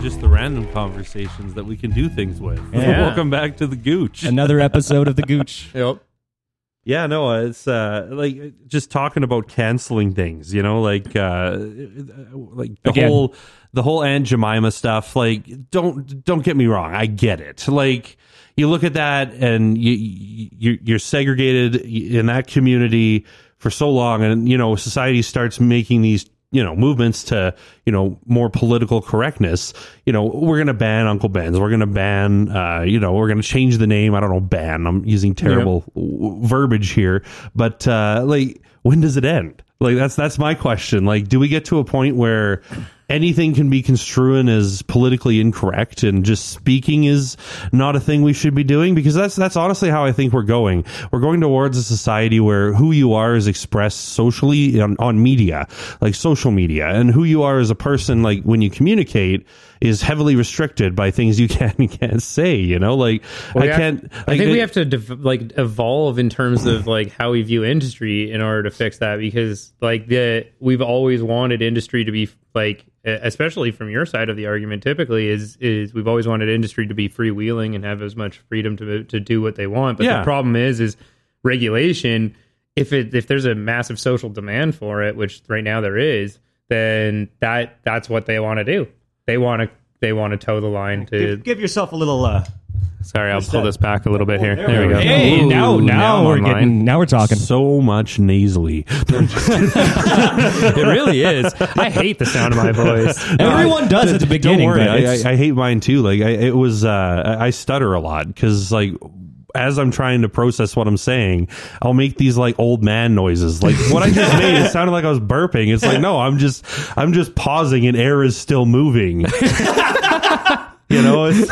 just the random conversations that we can do things with. Yeah. Welcome back to the Gooch. Another episode of the Gooch. Yep. Yeah, no, it's uh, like just talking about canceling things, you know, like uh, like the Again. whole the whole Aunt Jemima stuff. Like, don't don't get me wrong, I get it. Like, you look at that and you, you you're segregated in that community for so long, and you know, society starts making these you know movements to you know more political correctness you know we're going to ban uncle ben's. We're going to ban uh you know we're going to change the name. I don't know ban. I'm using terrible w- verbiage here. But uh like when does it end? Like that's that's my question. Like do we get to a point where anything can be construed as politically incorrect and just speaking is not a thing we should be doing because that's that's honestly how I think we're going. We're going towards a society where who you are is expressed socially on, on media, like social media, and who you are as a person, like when you communicate, is heavily restricted by things you can and can't say. You know, like Well, I have- can't. I like, think we have to dev- like evolve in terms of like how we view industry in order to fix that because like the we've always wanted industry to be like especially from your side of the argument typically is is we've always wanted industry to be freewheeling and have as much freedom to to do what they want but Yeah. the problem is is regulation if it if there's a massive social demand for it which right now there is then that that's what they want to do they want to they want to toe the line to Give, give yourself a little. Uh, Sorry, I'll pull that? this back a little bit here. there There, we we go. go. Hey, Ooh, now now, I'm we're online. getting now we're talking. so much nasally. It really is. I hate the sound of my voice. Everyone does at the beginning. Don't worry, but I, I, I hate mine too. Like I, it was, uh, I I stutter a lot because like as I'm trying to process what I'm saying, I'll make these like old man noises. Like what I just made, it sounded like I was burping. It's like no, I'm just, I'm just pausing and air is still moving. you know, it's,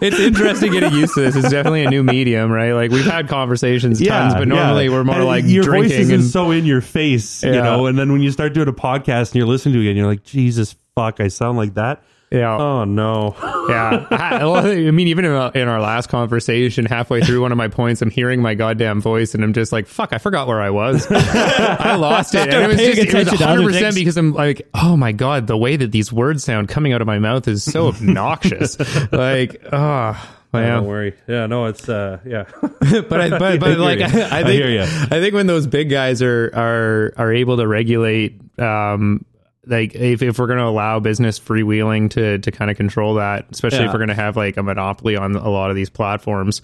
It's interesting getting used to this. It's definitely a new medium, right? Like we've had conversations tons, but normally yeah. we're more And like your drinking voice and is so in your face, you know. And then when you start doing a podcast and you're listening to it, again, you're like, Jesus fuck, I sound like that. Yeah. Oh no. Yeah, I, I mean, even in our, in our last conversation, halfway through one of my points, I'm hearing my goddamn voice, and I'm just like, "Fuck, I forgot where I was. I lost it." And it was just, it was attention to other 100 percent because I'm like, "Oh my god, the way that these words sound coming out of my mouth is so obnoxious." like, oh. Don't worry. Yeah, no, it's uh, yeah. but I, but, but hear like. I, I I think ya. I think when those big guys are are are able to regulate um like if, if we're going to allow business freewheeling to to kind of control that especially if we're going to have like a monopoly on a lot of these platforms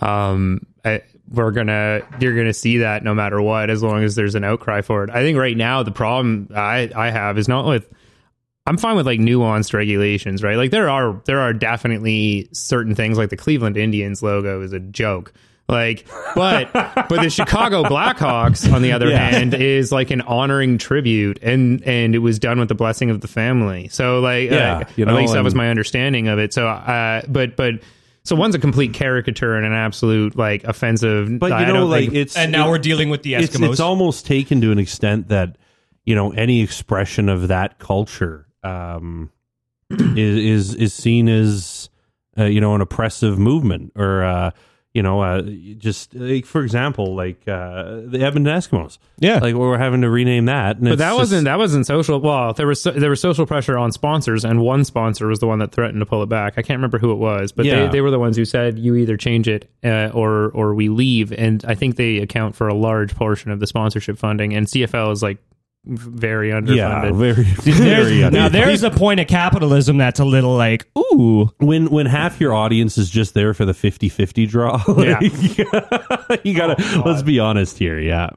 um I, we're gonna you're gonna see that no matter what as long as there's an outcry for it i think right now the problem i i have is not with I'm fine with like nuanced regulations, right? Like there are there are definitely certain things like the Cleveland Indians logo is a joke. Like but but the Chicago Blackhawks on the other Yeah. hand is like an honoring tribute and and it was done with the blessing of the family. So like Yeah, uh, you know, at least that was my understanding of it. So uh but but so one's a complete caricature and an absolute like offensive But you know, like think- it's and now it- we're dealing with the it's, Eskimos. it's almost taken to an extent that you know any expression of that culture um, is is is seen as uh, you know an oppressive movement or uh, you know uh, just like, for example like uh, the Edmonton Eskimos. Yeah. like we're having to rename that. But that just- wasn't that wasn't social. Well, there was there was social pressure on sponsors, and one sponsor was the one that threatened to pull it back. I can't remember who it was, but Yeah. they, they were the ones who said you either change it uh, or or we leave. And I think they account for a large portion of the sponsorship funding. And CFL is like very underfunded. yeah very There's- very now there's a point of capitalism that's a little like ooh. When when half your audience is just there for the 50-50 draw like, you gotta Oh, let's be honest here yeah.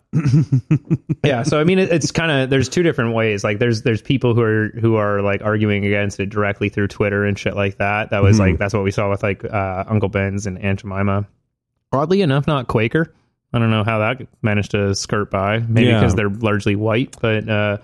Yeah so i mean it, it's kind of there's two different ways. Like there's there's people who are who are like arguing against it directly through twitter and shit like that. That was like that's what we saw with like uh uncle ben's and aunt jemima. Oddly enough not quaker i don't know how that managed to skirt by maybe Yeah. because they're largely white but uh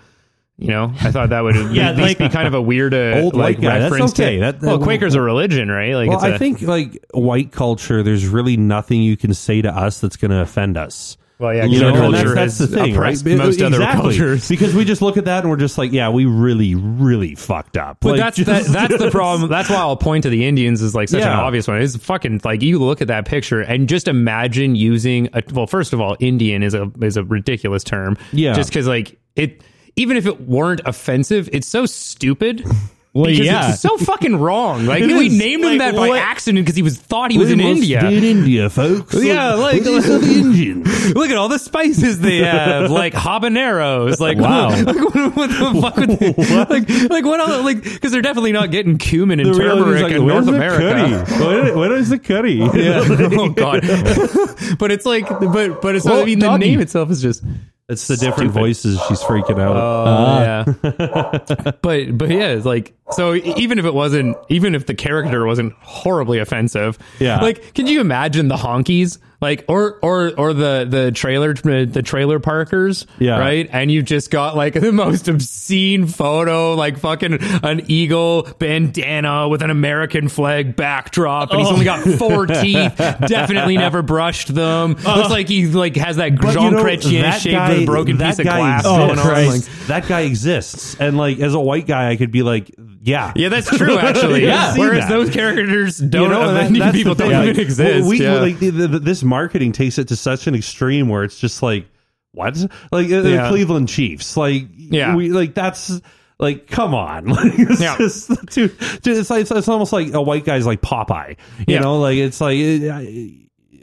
you know, I thought that would Yeah, like- be kind of a weird, uh, Old like white guy, that's reference okay. to. That- that- well, Quaker's a religion, right? Like, well it's i a- think like white culture there's really nothing you can say to us that's gonna offend us Well, yeah, You know, culture that's, that's the thing, right? oppressed most other Exactly. cultures. because we just look at that and we're just like, yeah, we really, really fucked up. But Like, that's just- that, that's the problem. That's why I'll point to the Indians as like such an obvious one. It's fucking like you look at that picture and just imagine using a well. First of all, Indian is a is a ridiculous term. Yeah. just because like it. Even if it weren't offensive, it's so stupid Well, because yeah. it's so fucking wrong. Like It we is. named him Like, that by what- accident because he was thought he was in India. in India, folks. Yeah, like- these are the Indians. Look at all the spices they have, like habaneros. Like, Wow. like, what, what the fuck would they, like, like what else? Like, because they're definitely not getting cumin and The turmeric like, in North the America. curry? Where, where is the curry? Yeah. oh god. but it's like, but but it's. Well, I mean, the doggy. name itself is just. It's the different Stupid. voices. She's freaking out. Oh uh-huh. yeah. but but yeah, it's like so. Even if it wasn't, even if the character wasn't horribly offensive, Yeah. Like, can you imagine the honkies? Like, or or or the the trailer the trailer parkers, Yeah. right? And you've just got like the most obscene photo, like fucking an eagle bandana with an American flag backdrop, and he's only got oh. four teeth. Definitely never brushed them. Uh. Looks like he like has that But Jean you know, Chrétien shaped guy- with a broken piece of glass on. Oh, Christ. Like, that guy exists, and like as a white guy, I could be like, yeah, Yeah, that's true. Actually, Yeah, yeah. Whereas that. those characters don't. You know, uh, that- many that's people don't even Like, exist. We, yeah. like the, the, this marketing takes it to such an extreme where it's just like, what? Like uh, the Cleveland Chiefs, like Yeah. we like that's. Like, come on! Like, it's Yeah. just, dude, dude, it's like it's, almost like a white guy's like Popeye. You Yeah. know, like it's like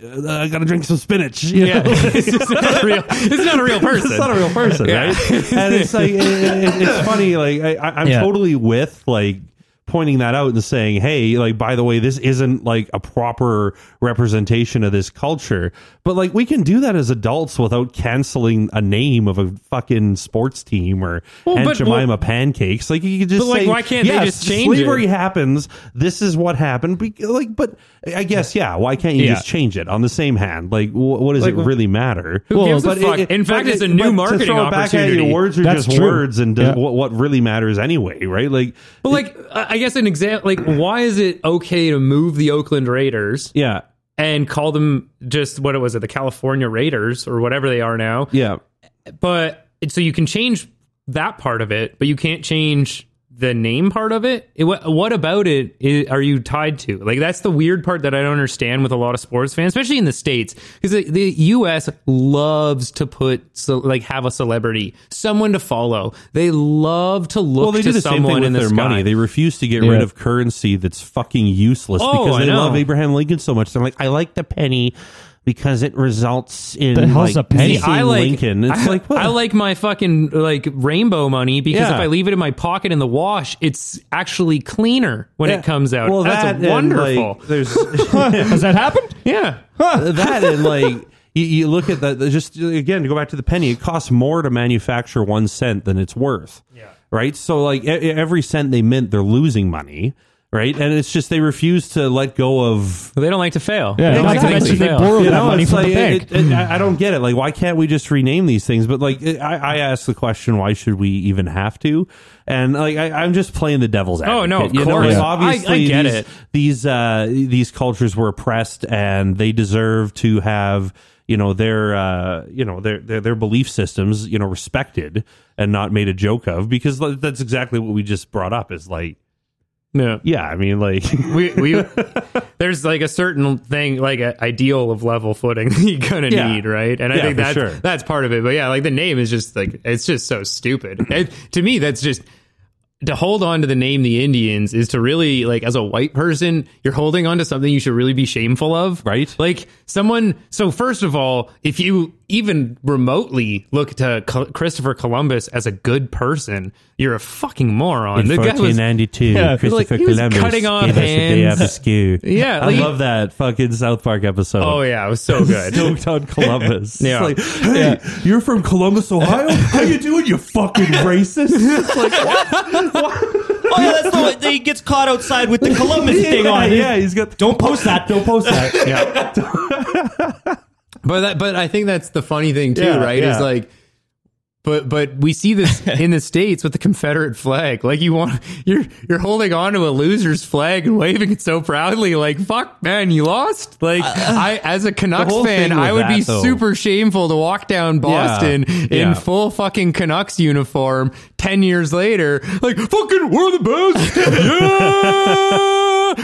uh, I, I gotta drink some spinach. you yeah, know? it's not a real. It's not a real person. It's not a real person, Yeah. right? and it's like it, it- it's funny. Like I, I- I'm Yeah. totally with like pointing that out and saying, hey, like by the way, this isn't like a proper representation of this culture. But like we can do that as adults without canceling a name of a fucking sports team or Well, Aunt but- Jemima pancakes. Like you could just But, like, say, why can't they just change slavery it? happens. This is what happened. Be- Like, but I guess yeah. Why can't you Yeah. just change it on the same hand? Like, wh- what does Like, it really matter? Who gives a but fuck? In fact, but it's a new but marketing to throw it back at opportunity. you, words are That's just true. words, and Yeah. what what really matters anyway, right? Like, But like, I I guess an example. Like, why is it okay to move the Oakland Raiders yeah, and call them just what it was it, the California Raiders or whatever they are now? yeah. But so you can change that part of it, but you can't change the name part of it. It- what, what about it are you tied to? Like that's the weird part that I don't understand with a lot of sports fans, especially in the states, because the, the U.S. loves to put so like have a celebrity, someone to follow. They love to look Well, they to do the same thing someone with in the their sky. money. They refuse to get Yeah. rid of currency that's fucking useless Oh, because they love Abraham Lincoln so much. They're like, I like the penny because it results in The hell's like, a penny? seeing I like Lincoln. It's I, like what? I like my fucking like rainbow money because Yeah. if I leave it in my pocket in the wash, it's actually cleaner when Yeah. it comes out. Well, That's that wonderful. like, there's Has that happened? yeah. Uh, that and like you, you look at that just again to go back to the penny it costs more to manufacture one cent than it's worth yeah right so like e- every cent they mint they're losing money right and it's just they refuse to let go of They don't like to fail. Yeah, they don't not like to they fail. borrow you know, money from like, the bank. it- it- I I don't get it. Like, why can't we just rename these things? But like, I, I ask the question, why should we even have to? And like, I, I'm just playing the devil's advocate. Oh, no, of you course. like, Yeah. obviously, I- I get these, it. These uh, these cultures were oppressed, and they deserve to have you know their uh, you know their, their their belief systems you know respected and not made a joke of because that's exactly what we just brought up. Is like, No. yeah, I mean, like. We, we there's like a certain thing like an ideal of level footing that you're gonna Yeah. need right and I Yeah, think that's sure. that's part of it but yeah like the name is just like it's just so stupid it, to me that's just to hold on to the name the Indians is to really like as a white person you're holding on to something you should really be shameful of Right. like someone so first of all if you even remotely look to Christopher Columbus as a good person you're a fucking moron In the guy was 1492, Yeah, Christopher like, Columbus cutting off gave us a day hands. Yeah, I love that fucking South Park episode. oh yeah it was so good Stoked on Columbus. Yeah. It's like, hey, you're from Columbus, Ohio? How you doing, you fucking racist? It's like, what? Oh, yeah, that's the one. He gets caught outside with the Columbus thing yeah, on. Yeah, he's got. Don't post that. Don't post that. yeah. but that, but I think that's the funny thing too, Yeah, right? Is yeah. like, but but we see this in the states with the Confederate flag. Like you want you're you're holding on to a loser's flag and waving it so proudly. Like fuck, man, you lost. Like I, as a Canucks fan, I would be though- super shameful to walk down Boston in yeah. full fucking Canucks uniform ten years later. Like fucking, we're the best. yeah.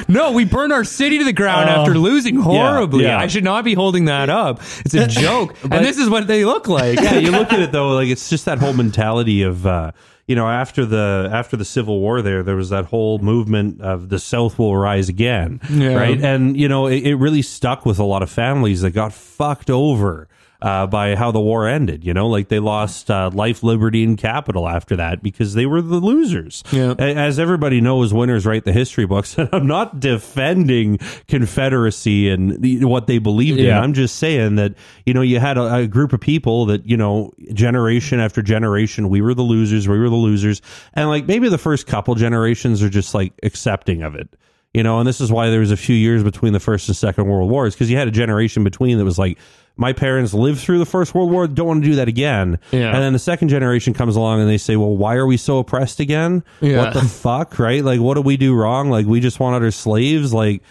No, we burned our city to the ground Oh. after losing horribly. yeah. I should not be holding that up. It's a joke. and this is what they look like. yeah, you look at it though, like it's just that whole mentality of uh, you know after the after the Civil War, there there was that whole movement of the South will rise again, Yeah. right? And you know it, it really stuck with a lot of families that got fucked over. Uh, by how the war ended, you know, like they lost uh, life, liberty, and capital after that because they were the losers. Yeah. A- As everybody knows, winners write the history books. And I'm not defending Confederacy and the, what they believed in. I'm just saying that you know you had a, a group of people that you know generation after generation we were the losers we were the losers and like maybe the first couple generations are just like accepting of it you know and this is why there was a few years between the first and second world wars because you had a generation between that was like my parents lived through the first world war don't want to do that again Yeah. and then the second generation comes along and they say well why are we so oppressed again Yeah. what the fuck right like what do we do wrong like we just wanted our slaves like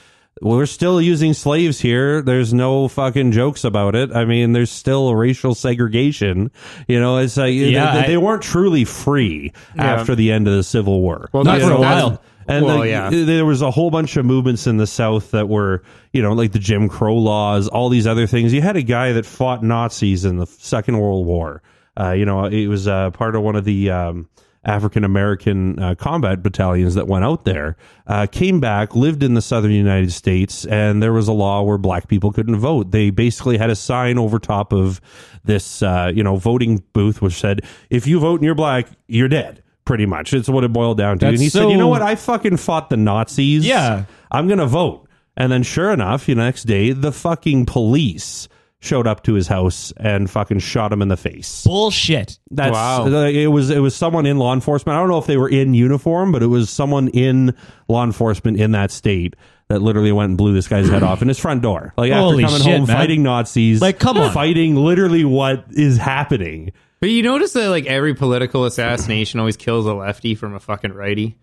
we're still using slaves here. There's no fucking jokes about it. I mean, there's still racial segregation. You know, it's like Yeah, they, I- they weren't truly free after the end of the Civil War. Well, Not for a while. And well, like, yeah. there was a whole bunch of movements in the South that were, you know, like the Jim Crow laws, all these other things. You had a guy that fought Nazis in the Second World War. Uh, you know, it was uh, part of one of the um, African American uh, combat battalions that went out there. Uh, came back, lived in the Southern United States, and there was a law where black people couldn't vote. They basically had a sign over top of this, uh, you know, voting booth which said, "If you vote and you're black, you're dead." Pretty much, it's what it boiled down to. That's and he said, "You know what? I fucking fought the Nazis. Yeah. I'm gonna vote." And then, sure enough, the next day, the fucking police showed up to his house and fucking shot him in the face. Bullshit. That's Wow. like, it was it was someone in law enforcement. I don't know if they were in uniform, but it was someone in law enforcement in that state that literally went and blew this guy's head off in his front door. Like Holy after coming shit, home man. fighting Nazis, Like, come on. fighting literally what is happening. But you notice that like every political assassination always kills a lefty from a fucking righty.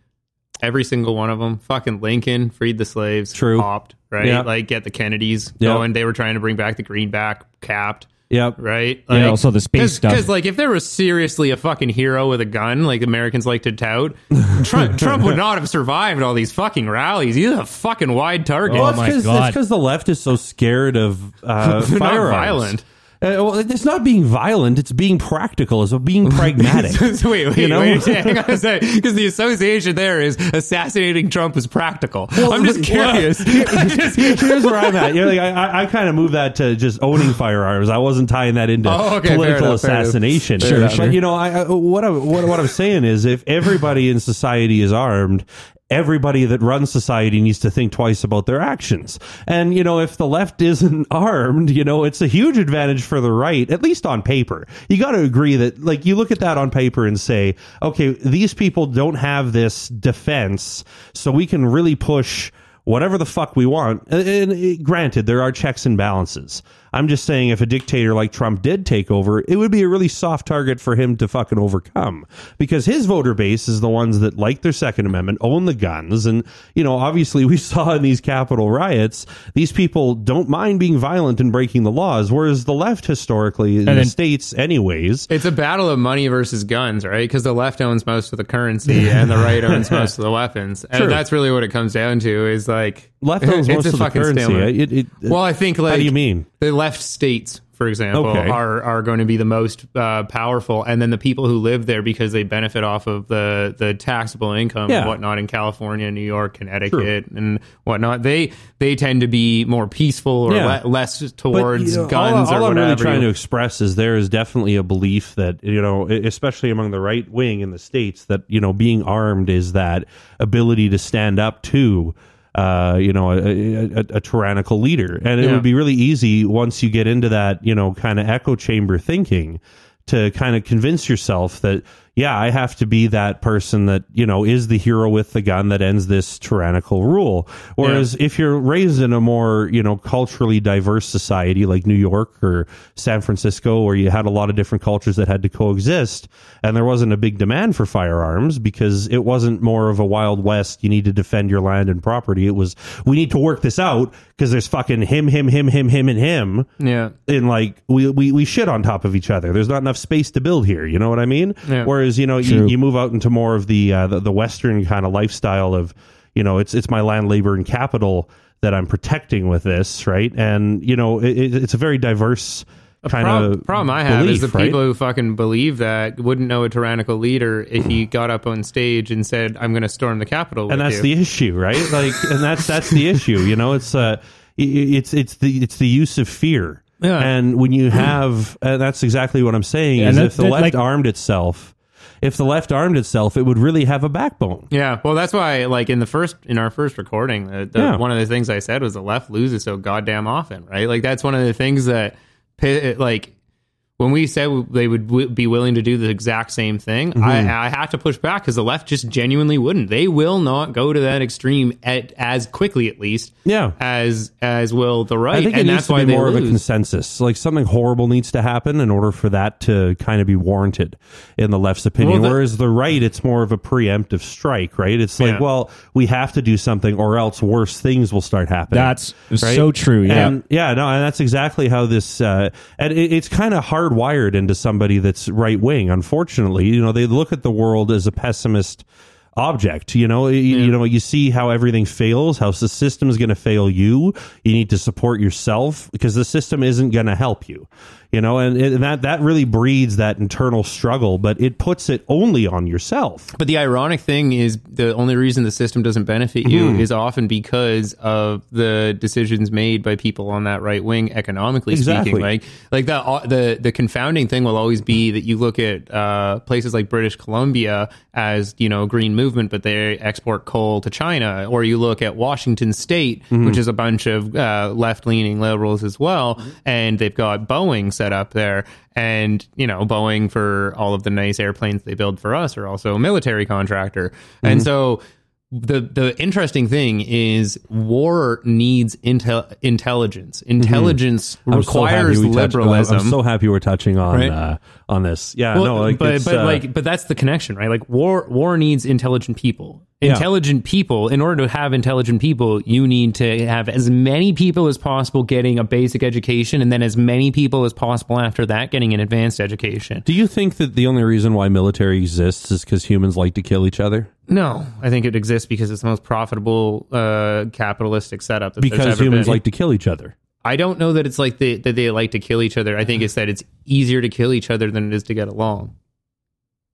Every single one of them. Fucking Lincoln freed the slaves. True. Popped. Right. Yeah. Like get the Kennedys Yeah. going. They were trying to bring back the greenback capped. Yep. Right. Yeah, also the space stuff. Because like if there was seriously a fucking hero with a gun, like Americans like to tout, Trump, Trump would not have survived all these fucking rallies. He's a fucking wide target. Oh Well, it's my because God. it's because the left is so scared of uh, firearms. violent. Uh, well, it's not being violent; it's being practical. It's being pragmatic. So wait, wait, You know? wait, hang on a second. Because the association there is assassinating Trump is practical. I'm just curious. Here's where I'm at. You know, like, I, I, I kind of move that to just owning firearms. I wasn't tying that into Oh, okay, political enough, assassination. Sure, but you know, I, I, what, I, what what I'm saying is, if everybody in society is armed. Everybody that runs society needs to think twice about their actions. And, you know, if the left isn't armed, you know, it's a huge advantage for the right, at least on paper. You got to agree that, like, you look at that on paper and say, okay, these people don't have this defense, so we can really push whatever the fuck we want. And, and, granted, there are checks and balances. I'm just saying if a dictator like Trump did take over, it would be a really soft target for him to fucking overcome because his voter base is the ones that like their second amendment, own the guns. And, you know, obviously we saw in these Capitol riots, these people don't mind being violent and breaking the laws. Whereas the left historically in the States anyways, It's a battle of money versus guns, right? Because the left owns most of the currency and the right owns most of the weapons, and True. that's really what it comes down to. Is like left owns most of the fucking currency. stalemate. It- it- well, I think like how do you mean? the left states, for example, Okay. are are going to be the most uh, powerful, and then the people who live there because they benefit off of the the taxable income Yeah. and whatnot in California, New York, Connecticut, and whatnot. They they tend to be more peaceful or Yeah. le- less But, towards you know, guns all, all or I'm really trying to express is there is definitely a belief that you know, especially among the right wing in the states, that you know, being armed is that ability to stand up to. Uh, you know, a, a, a, tyrannical leader, and it Yeah. would be really easy once you get into that, you know, kind of echo chamber thinking, to kind of convince yourself that yeah, I have to be that person that, you know, is the hero with the gun that ends this tyrannical rule. Whereas if you're raised in a more, you know, culturally diverse society like New York or San Francisco, where you had a lot of different cultures that had to coexist, and there wasn't a big demand for firearms because it wasn't more of a Wild West, you need to defend your land and property. It was, we need to work this out because there's fucking him, him, him, him, him, and him yeah. and like we, we we shit on top of each other. There's not enough space to build here. You know what I mean? Yeah. Whereas you know you, you move out into more of the uh, the, the Western kind of lifestyle of you know, it's it's my land, labor, and capital that I'm protecting with this, right? And you know, it, it- it's a very diverse kind Prob- of problem I have is the right? people who fucking believe that wouldn't know a tyrannical leader if he got up on stage and said, "I'm going to storm the Capitol." With and that's you. the issue, right? Like, and that's that's the issue. You know, it's uh, i- i- it's it's the it's the use of fear. Yeah. And when you have, and that's exactly what I'm saying. Yeah, is and if the that, left like- armed itself, if the left armed itself, it would really have a backbone. Yeah, well, that's why, like in the first, in our first recording, the, the, Yeah. one of the things I said was the left loses so goddamn often, right? Like that's one of the things that, like, when we said they would w- be willing to do the exact same thing, Mm-hmm. I, I had to push back because the left just genuinely wouldn't. They will not go to that extreme at, as quickly, at least, Yeah. as as will the right. I think it and needs that's to why be they more of a consensus. Like something horrible needs to happen in order for that to kind of be warranted in the left's opinion. Well, the- Whereas the right, it's more of a preemptive strike, right? It's like, Yeah. well, we have to do something or else worse things will start happening. That's so true. Yeah. And yeah, no, and that's exactly how this, uh, and it, it's kind of hardwired into somebody that's right wing. Unfortunately, you know, they look at the world as a pessimist object. You know, you, you know, you see how everything fails, how the system is going to fail you. You need to support yourself because the system isn't going to help you. You know, and, and that that really breeds that internal struggle, but it puts it only on yourself. But the ironic thing is, the only reason the system doesn't benefit you is often because of the decisions made by people on that right wing, economically Exactly. speaking. Like, like the uh, the the confounding thing will always be that you look at uh, places like British Columbia as you know green movement, but they export coal to China, or you look at Washington State, which is a bunch of uh, left leaning liberals as well, and they've got Boeing set up there. And you know, Boeing for all of the nice airplanes they build for us are also a military contractor. And so the the interesting thing is war needs intel, intelligence. Intelligence I'm so happy requires touched- liberalism. I'm so happy we're touching on Right? uh, on this. Yeah, Well, no, like, but but uh, like but that's the connection, right? Like war war needs intelligent people. Yeah. Intelligent people. In order to have intelligent people, you need to have as many people as possible getting a basic education, and then as many people as possible after that getting an advanced education. Do you think that the only reason why military exists is because humans like to kill each other? No, I think it exists because it's the most profitable uh, capitalistic setup. That Because humans been. like to kill each other. I don't know that it's like they, that they like to kill each other. I think it's that it's easier to kill each other than it is to get along.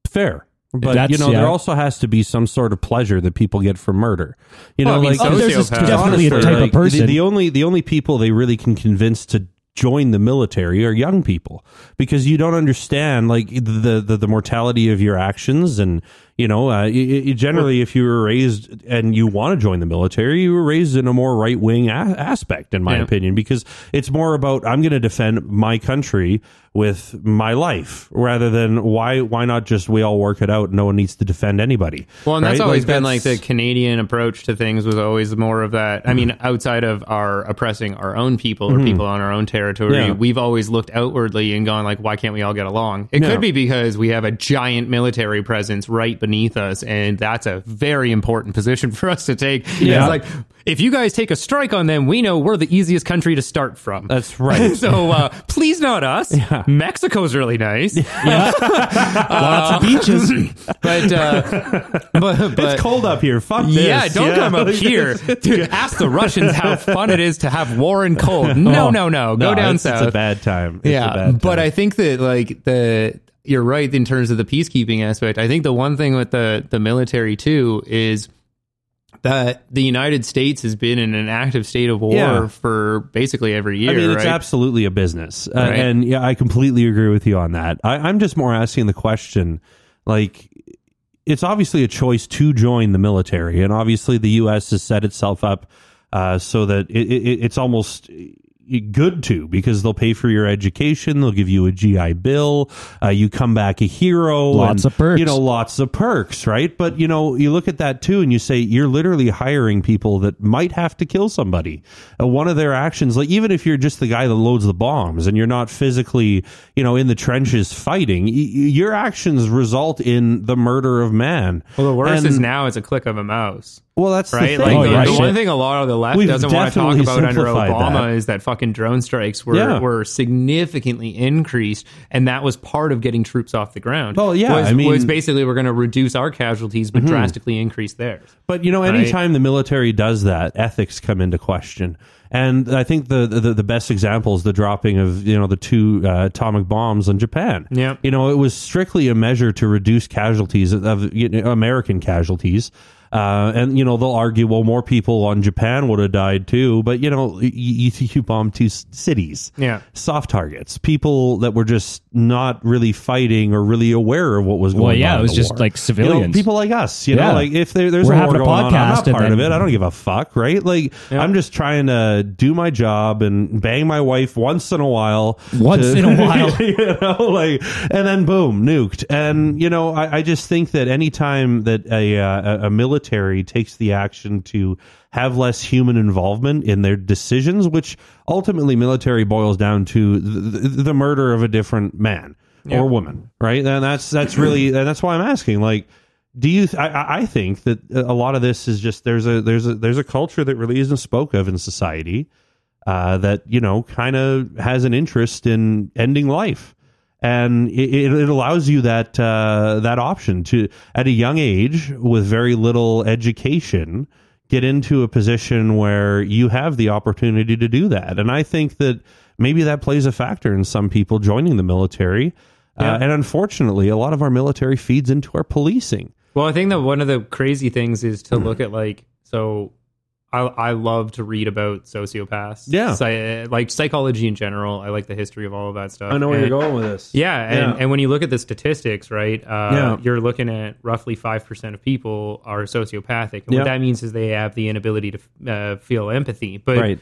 Fair. But That's- you know, yeah. there also has to be some sort of pleasure that people get from murder. You Well, know, I mean, like sociopaths- there's Definitely definitely a honestly, type like, of person. The, the only the only people they really can convince to join the military are young people because you don't understand like the the, the mortality of your actions and you know uh, y- y- generally if you were raised and you want to join the military you were raised in a more right wing a- aspect in my Yeah. opinion because it's more about I'm going to defend my country with my life rather than why why not just we all work it out no one needs to defend anybody Well, and that's right? always been like the Canadian approach to things was always more of that. I mean, outside of our oppressing our own people or people on our own territory, Mm-hmm. Yeah. we've always looked outwardly and gone like, why can't we all get along? It Yeah. could be because we have a giant military presence right beneath us, and that's a very important position for us to take. Yeah. It's like if you guys take a strike on them, we know we're the easiest country to start from. that's right so uh, please not us. Mexico's really nice, Yeah. Lots of beaches. but uh, but but it's cold up here fuck this yeah, don't come up here Dude, ask the Russians how fun it is to have war and cold. No, no, no. Go Oh. No, down it's, south. It's a bad time. It's a yeah, bad but. I think that like the you're right in terms of the peacekeeping aspect. I think the one thing with the the military too is that the United States has been in an active state of war Yeah. for basically every year. I mean, it's right? absolutely a business, uh, Right. and yeah, I completely agree with you on that. I, I'm just more asking the question, like, it's obviously a choice to join the military, and obviously the U.S. has set itself up uh, so that it, it, it's almost good to because they'll pay for your education, they'll give you a GI Bill, uh, you come back a hero, Lots and, of perks. You know, lots of perks, right? But you know, you look at that too, and you say you're literally hiring people that might have to kill somebody. Uh, one of their actions, like even if you're just the guy that loads the bombs and you're not physically, you know, in the trenches fighting, y- y- your actions result in the murder of man. well, the worst And- is now it's a click of a mouse. Well, that's the right? thing. Like Oh, the, yeah, the one thing a lot of the left We've doesn't want to talk about under Obama that. is that fucking drone strikes were Yeah. were significantly increased, and that was part of getting troops off the ground. Well, yeah, was, I mean- was basically we're going to reduce our casualties, but drastically increase theirs. But you know, Right. anytime the military does that, ethics come into question. And I think the, the the best example is the dropping of you know the two uh, atomic bombs on Japan. Yeah. you know, it was strictly a measure to reduce casualties of you know, American casualties. Uh, and you know they'll argue, well, more people on Japan would have died too. But you know, you, you, you bombed two cities, Yeah. soft targets, people that were just not really fighting or really aware of what was going on. Well, on. yeah, in it was just war. like You know, civilians. people like us. You Yeah. know, like if there, there's We're a war having a going on, I'm not podcast and part of it. I don't give a fuck, right? Like I'm just trying to do my job and bang my wife once in a while. Once to- in a while. you know, like and then boom, nuked. And you know, I, I just think that anytime that a, uh, a a military takes the action to have less human involvement in their decisions, which ultimately military boils down to the, the, murder of a different man Yeah. or woman, right? And that's that's really and that's why I'm asking, like do you th- I- I, think that a lot of this is just there's a there's a there's a culture that really isn't spoke of in society uh, that you know kind of has an interest in ending life and it, it it allows you that uh, that option to at a young age with very little education get into a position where you have the opportunity to do that and i think that maybe that plays a factor in some people joining the military Yeah. uh, and unfortunately a lot of our military feeds into our policing Well, I think that one of the crazy things is to look at like so. I, I love to read about sociopaths. Yeah. Psy- like psychology in general. I like the history of all of that stuff. i know where And- you're going with this Yeah, and, Yeah. and when you look at the statistics, right, uh, Yeah. you're looking at roughly five percent of people are sociopathic, and Yeah. what that means is they have the inability to uh, feel empathy. But right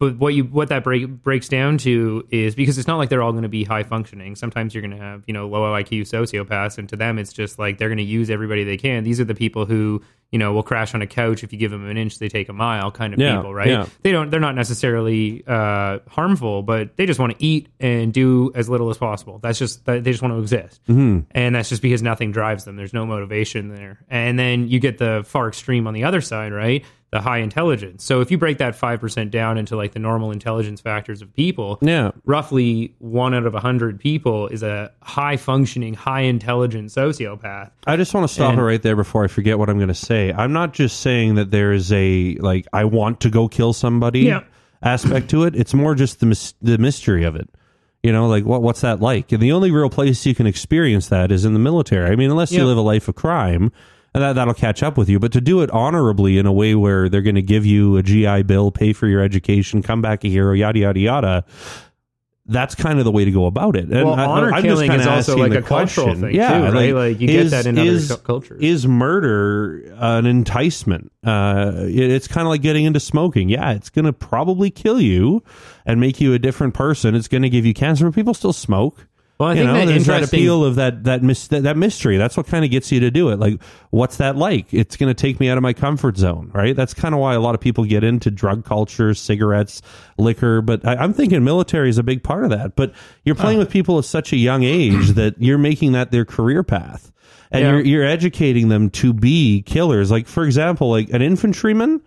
but what you what that break, breaks down to is because it's not like they're all going to be high functioning. Sometimes you're going to have you know low IQ sociopaths, and to them it's just like they're going to use everybody they can. These are the people who you know will crash on a couch if you give them an inch, they take a mile kind of Yeah, people, right? yeah. They don't they're not necessarily uh, harmful, but they just want to eat and do as little as possible. That's just they just want to exist, mm-hmm. and that's just because nothing drives them. There's no motivation there, and then you get the far extreme on the other side, right? The high intelligence. So if you break that five percent down into like the normal intelligence factors of people, yeah roughly one out of a hundred people is a high functioning, high intelligent sociopath. I just want to stop And- it right there before I forget what I'm going to say. I'm not just saying that there is a like I want to go kill somebody Yeah. aspect to it. It's more just the mys- the mystery of it. You know, like what what's that like? And the only real place you can experience that is in the military. I mean, unless you Yeah. live a life of crime, and that that'll catch up with you. But to do it honorably in a way where they're going to give you a GI Bill, pay for your education, come back a hero, yada yada yada. That's kind of the way to go about it. And Well, I- honor I'm just killing is also like a cultural question. thing, yeah, too, right? Like, you get that in other cultures. Is murder an enticement? Uh, it- it's kind of like getting into smoking. Yeah, it's going to probably kill you and make you a different person. It's going to give you cancer, but people still smoke. Well, I you think know, that there's that interesting- appeal of that that, mis- that that mystery. That's what kind of gets you to do it. Like, what's that like? It's going to take me out of my comfort zone, right? That's kind of why a lot of people get into drug culture, cigarettes, liquor. But I, I'm thinking military is a big part of that. But you're playing with people at such a young age that you're making that their career path, and Yeah. you're you're educating them to be killers. Like, for example, like an infantryman.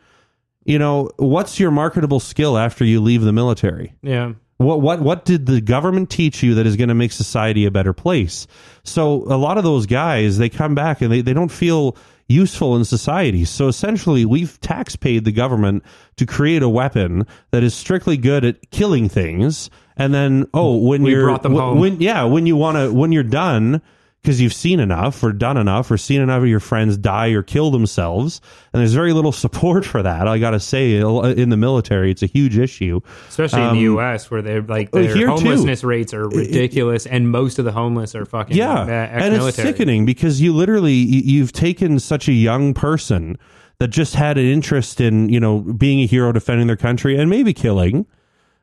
You know, what's your marketable skill after you leave the military? Yeah. What what what did the government teach you that is going to make society a better place? So a lot of those guys they come back and they, they don't feel useful in society. So essentially we've tax paid the government to create a weapon that is strictly good at killing things and then oh when We you're brought them wh- home. when yeah when you want to when you're done because you've seen enough or done enough or seen enough of your friends die or kill themselves and there's very little support for that i gotta say in the military it's a huge issue especially in the um, U.S., where they're like oh, their here too. homelessness rates are ridiculous, and most of the homeless are fucking yeah and it's sickening because you literally you've taken such a young person that just had an interest in you know being a hero defending their country and maybe killing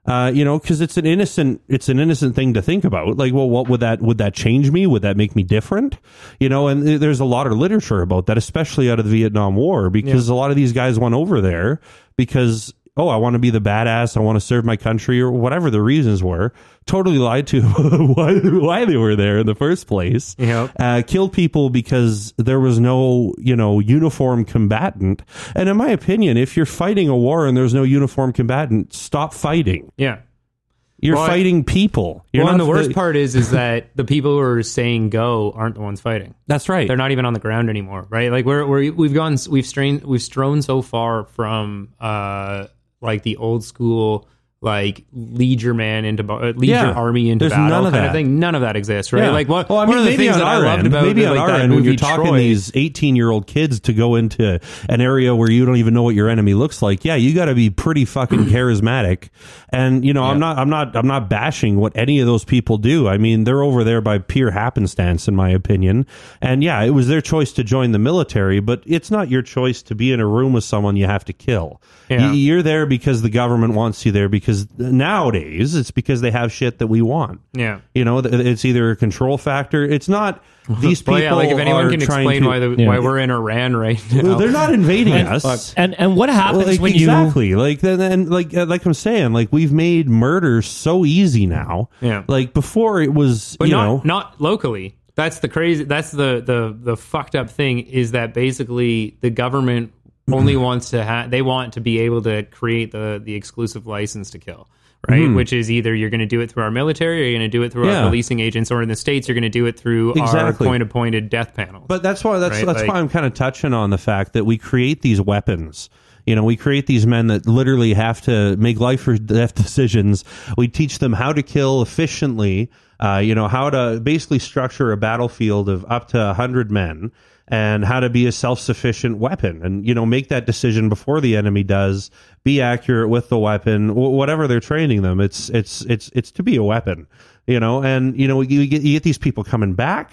uh, you know, because it's an innocent, it's an innocent thing to think about. Like, well, what would that would that change me? Would that make me different? You know, and th- there's a lot of literature about that, especially out of the Vietnam War, because a lot of these guys went over there because oh, I want to be the badass, I want to serve my country, or whatever the reasons were. Totally lied to why why they were there in the first place. Yep. Uh, killed people because there was no you know uniform combatant. And in my opinion, if you're fighting a war and there's no uniform combatant, stop fighting. Yeah. You're Well, fighting people. You're well, and the worst part is, is that the people who are saying go aren't the ones fighting. That's right. They're not even on the ground anymore, right? Like we're, we're we've gone, we've strained, we've strown so far from uh like the old school like lead your man into uh, lead Yeah. your army into There's battle none of kind that. of thing. None of that exists, right? Yeah. Like what? Well, I one mean, of the things that I loved end, about maybe on like, our end, when you're talking Troy, these 18 year old kids to go into an area where you don't even know what your enemy looks like, yeah, you got to be pretty fucking charismatic. And you know, I'm not, I'm not, I'm not bashing what any of those people do. I mean, they're over there by pure happenstance, in my opinion. And yeah, it was their choice to join the military, but it's not your choice to be in a room with someone you have to kill. Yeah. You're there because the government wants you there. Because nowadays, it's because they have shit that we want. yeah. You know, it's either a control factor. It's not these people. Well, yeah, like if anyone are can trying explain to- why the Yeah. why we're in Iran right now, Well, they're not invading us. And and what happens Like, when you exactly like then and like uh, like I'm saying like we've made murder so easy now. Yeah. Like before it was but you not know not locally. That's the crazy. That's the the the fucked up thing is that basically the government only wants to have. They want to be able to create the the exclusive license to kill. Right, which is either you're going to do it through our military, or you're going to do it through Yeah. our policing agents, or in the states, you're going to do it through Exactly. our point appointed death panels. But that's why that's Right, that's like- why I'm kind of touching on the fact that we create these weapons. You know, we create these men that literally have to make life or death decisions. We teach them how to kill efficiently. Uh, you know, how to basically structure a battlefield of up to hundred men, and how to be a self-sufficient weapon, and you know, make that decision before the enemy does. Be accurate with the weapon, wh- whatever they're training them. It's it's it's it's to be a weapon. You know, and you know, you get you get these people coming back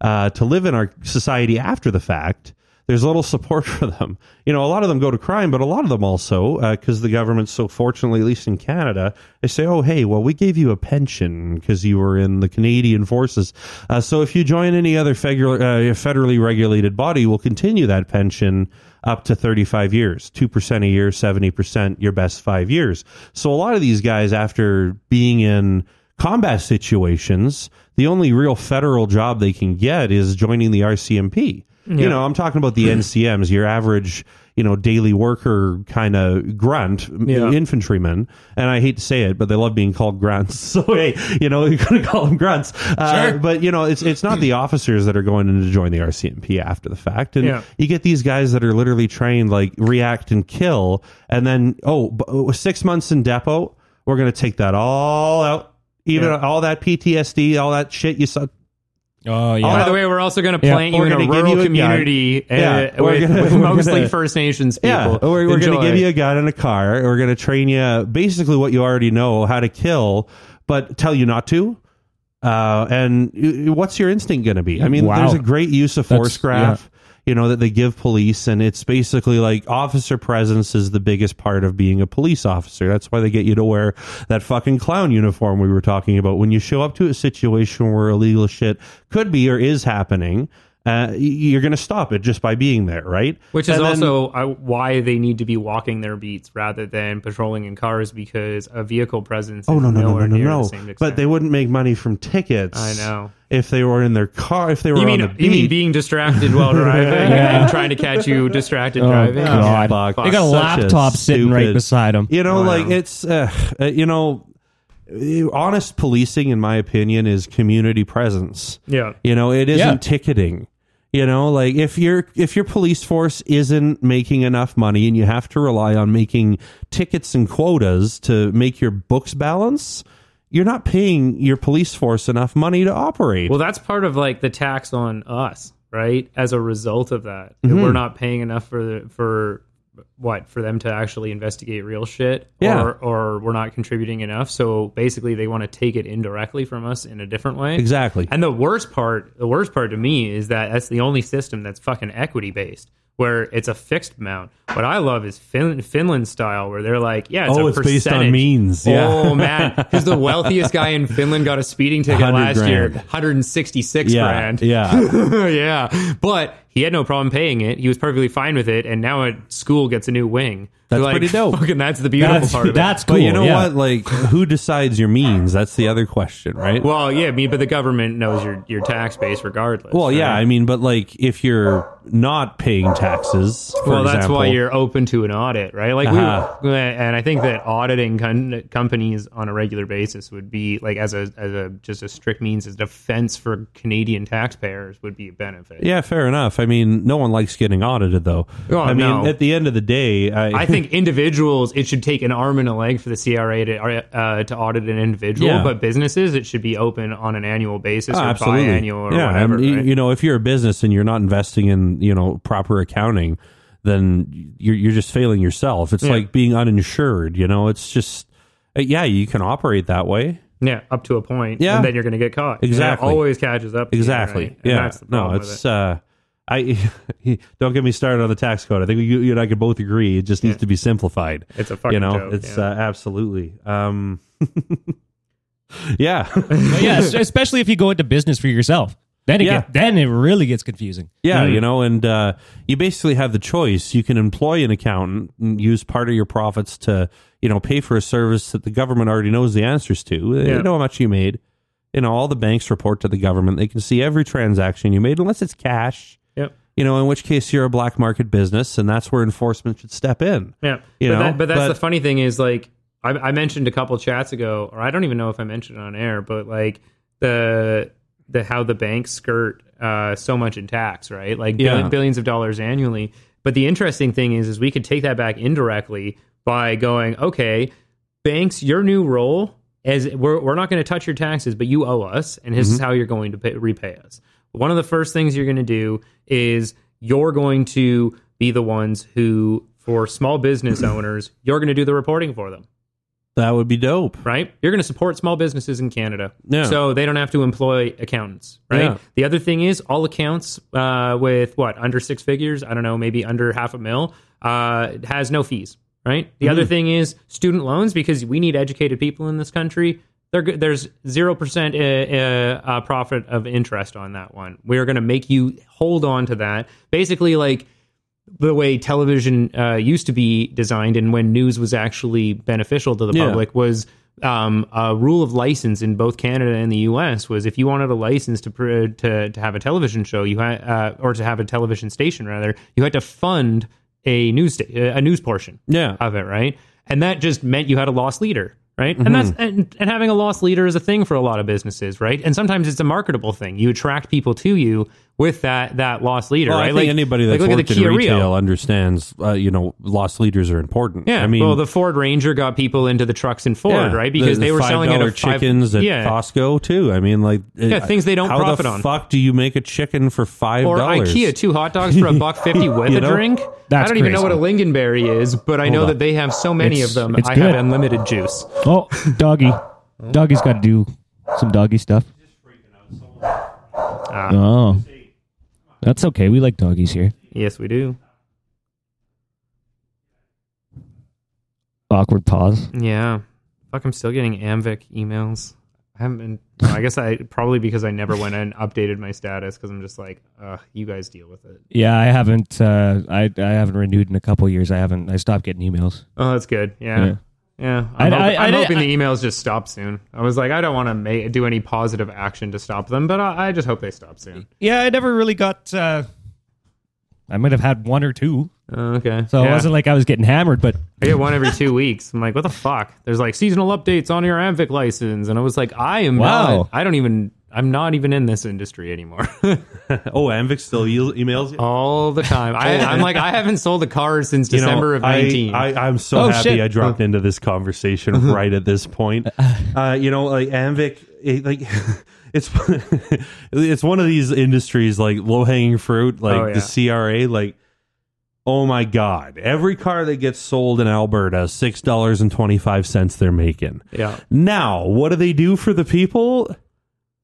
uh, to live in our society after the fact, there's little support for them. You know, a lot of them go to crime, but a lot of them also, because the government's so fortunately, at least in Canada, they say, oh, hey, well, we gave you a pension because you were in the Canadian forces. Uh, so if you join any other federal, uh, federally regulated body, we'll continue that pension up to 35 years, 2% a year, 70% your best five years. So a lot of these guys, after being in combat situations, the only real federal job they can get is joining the RCMP. You know, I'm talking about the NCMs, your average, you know, daily worker kind of grunt Yeah. infantryman. And I hate to say it, but they love being called grunts. So hey, you know, you're going to call them grunts. Uh, Sure. But you know, it's it's not the officers that are going in to join the RCMP after the fact, and Yeah. you get these guys that are literally trained like react and kill, and then oh, b- oh, six months in depot, we're going to take that all out. Even Yeah. all that PTSD, all that shit you saw. Oh yeah. All By the way, we're also going to Yeah. plant you We're in a gonna give rural you a gun. community uh, Yeah, we're with, gonna- with we're mostly gonna- First Nations people. Yeah, we're, we're going to Enjoy. give you a gun and a car. We're going to train you basically what you already know how to kill, but tell you not to. Uh, and y- what's your instinct going to be? I mean, Wow. there's a great use of force graph, you know, that they give police, and it's basically like officer presence is the biggest part of being a police officer. That's why they get you to wear that fucking clown uniform we were talking about. When you show up to a situation where illegal shit could be or is happening, uh, you're going to stop it just by being there, right? Which is then- also uh, why they need to be walking their beats rather than patrolling in cars because a vehicle presence Oh is no no no no no no! the same extent. But they wouldn't make money from tickets. I know. If they were in their car. If they were You mean on the you mean being distracted while driving Yeah. and trying to catch you distracted Oh, driving? God. Fuck. They got a Such laptop sitting right beside them. You know, Wow. like it's uh, uh, you know, uh, honest policing, in my opinion, is community presence. Yeah. You know, it isn't Yeah. ticketing. You know, like if your if your police force isn't making enough money and you have to rely on making tickets and quotas to make your books balance, you're not paying your police force enough money to operate. Well, that's part of like the tax on us, right? As a result of that, Mm-hmm. we're not paying enough for the, for what for them to actually investigate real shit, Yeah. or or we're not contributing enough. So basically, they want to take it indirectly from us in a different way. exactly. And the worst part, the worst part to me is that that's the only system that's fucking equity based, where it's a fixed amount. What I love is fin- Finland style, where they're like, yeah, it's Oh, a it's based on means, yeah. Oh man, because the wealthiest guy in Finland got a speeding ticket 100 last year, 166 yeah, grand. yeah. yeah, but he had no problem paying it. He was perfectly fine with it, and now at school gets a new wing. That's Like, pretty dope. Fucking, that's the beautiful That's, part of it. that's cool. But you know yeah. what? Like, who decides your means? That's the other question, right? Well, yeah, I mean, but the government knows your your tax base regardless. Well, yeah, right? I mean, but like if you're not paying taxes, for well, that's why you're open to an audit, right? Like, Uh-huh. we, and I think that auditing con- companies on a regular basis would be like as a as a just a strict means as defense for Canadian taxpayers would be a benefit. Yeah, fair enough. I mean, no one likes getting audited, though. Oh, I mean, no. at the end of the day, I, I think individuals, it should take an arm and a leg for the CRA to uh, to audit an individual, Yeah. but businesses, it should be open on an annual basis Oh, or absolutely. biannual or yeah, whatever. and, right? you know, if you're a business and you're not investing in you know proper accounting, then you're you're just failing yourself. It's Yeah. like being uninsured. You know, it's just uh, yeah, you can operate that way. yeah, up to a point, Yeah. and then you're going to get caught. Exactly. it always catches up. to you, Exactly. right? Yeah. that's the no, it's it. uh I don't get me started on the tax code. I think you, you and I could both agree it just needs to be simplified. It's a fucking you know, joke, it's yeah. uh, absolutely. Um, yeah, yeah, especially if you go into business for yourself. Then it Yeah. get, then it really gets confusing. yeah. You know, and uh, you basically have the choice. You can employ an accountant and use part of your profits to you know pay for a service that the government already knows the answers to. They know how much you made. You know, all the banks report to the government. They can see every transaction you made, unless it's cash. You know, in which case you're a black market business, and that's where enforcement should step in. Yeah, You but, know, that, but that's but- the funny thing is like I, I mentioned a couple chats ago, or I don't even know if I mentioned it on air, but like the the how the banks skirt uh, so much in tax, right? Like Yeah. billion, billions of dollars annually. But the interesting thing is, is we could take that back indirectly by going, okay, banks, your new role as we're we're not going to touch your taxes, but you owe us, and this is Mm-hmm. how you're going to pay, repay us. One of the first things you're going to do is you're going to be the ones who, for small business owners, you're going to do the reporting for them, That would be dope. right? You're going to support small businesses in Canada, Yeah. so they don't have to employ accountants, right? Yeah. The other thing is all accounts uh, with what under six figures, I don't know, maybe under half a mil, uh, has no fees, right? The Mm-hmm. other thing is student loans because we need educated people in this country. They're, there's zero percent uh, uh, uh, profit of interest on that one. We're going to make you hold on to that. Basically, like the way television uh, used to be designed and when news was actually beneficial to the Yeah. public was um, a rule of license in both Canada and the U.S. was if you wanted a license to pr- to to have a television show, you had uh, or to have a television station rather, you had to fund a news sta- a news portion Yeah. of it, right? And that just meant you had a loss leader, right? And mm-hmm. that's and, and having a loss leader is a thing for a lot of businesses, right? And sometimes it's a marketable thing. You attract people to you with that that loss leader, Well, right? I think anybody that's like, look worked at the in Kia retail Rio. understands, uh, you know, loss leaders are important. Yeah, I mean, well, the Ford Ranger got people into the trucks in Ford, yeah, right? Because the they were selling it $5 at five, chickens at yeah, Costco too. I mean, like, Yeah, uh, things they don't how profit the on. Fuck, do you make a chicken for five or dollars? IKEA two hot dogs for a buck fifty with You a know? drink. I don't even know what a lingonberry is, but I know on. that they have so many It's- of them. it's I good. have unlimited juice. Oh, doggy. Doggy's got to do some doggy stuff. Ah. Oh. That's okay. We like doggies here. Yes, we do. Awkward pause. Yeah. Fuck, I'm still getting Amvic emails. I haven't been. I guess I probably because I never went and updated my status because I'm just like, uh, you guys deal with it. Yeah, I haven't. Uh, I I haven't renewed in a couple years. I haven't. I stopped getting emails. Oh, that's good. Yeah. Yeah. Yeah. I'm, I- hop- I- I'm hoping the emails just stop soon. I was like, I don't want to ma- do any positive action to stop them, but I, I just hope they stop soon. Yeah, I never really got. Uh, I might have had one or two, Uh, okay. so Yeah. it wasn't like I was getting hammered. But I get one every two weeks. I'm like, what the fuck? There's like seasonal updates on your Amvic license, and I was like, I am Wow. not. I don't even. I'm not even in this industry anymore. oh, Amvic still e- emails you. All the time. I, I'm like, I haven't sold a car since You know, December of I- 19. I, am so Oh, happy shit. I dropped into this conversation right at this point. Uh, you know, like Amvic, it, like it's it's one of these industries like low hanging fruit, like Oh, yeah. the CRA, like. Oh my God! Every car that gets sold in Alberta, six dollars and twenty five cents they're making. yeah. Now, what do they do for the people?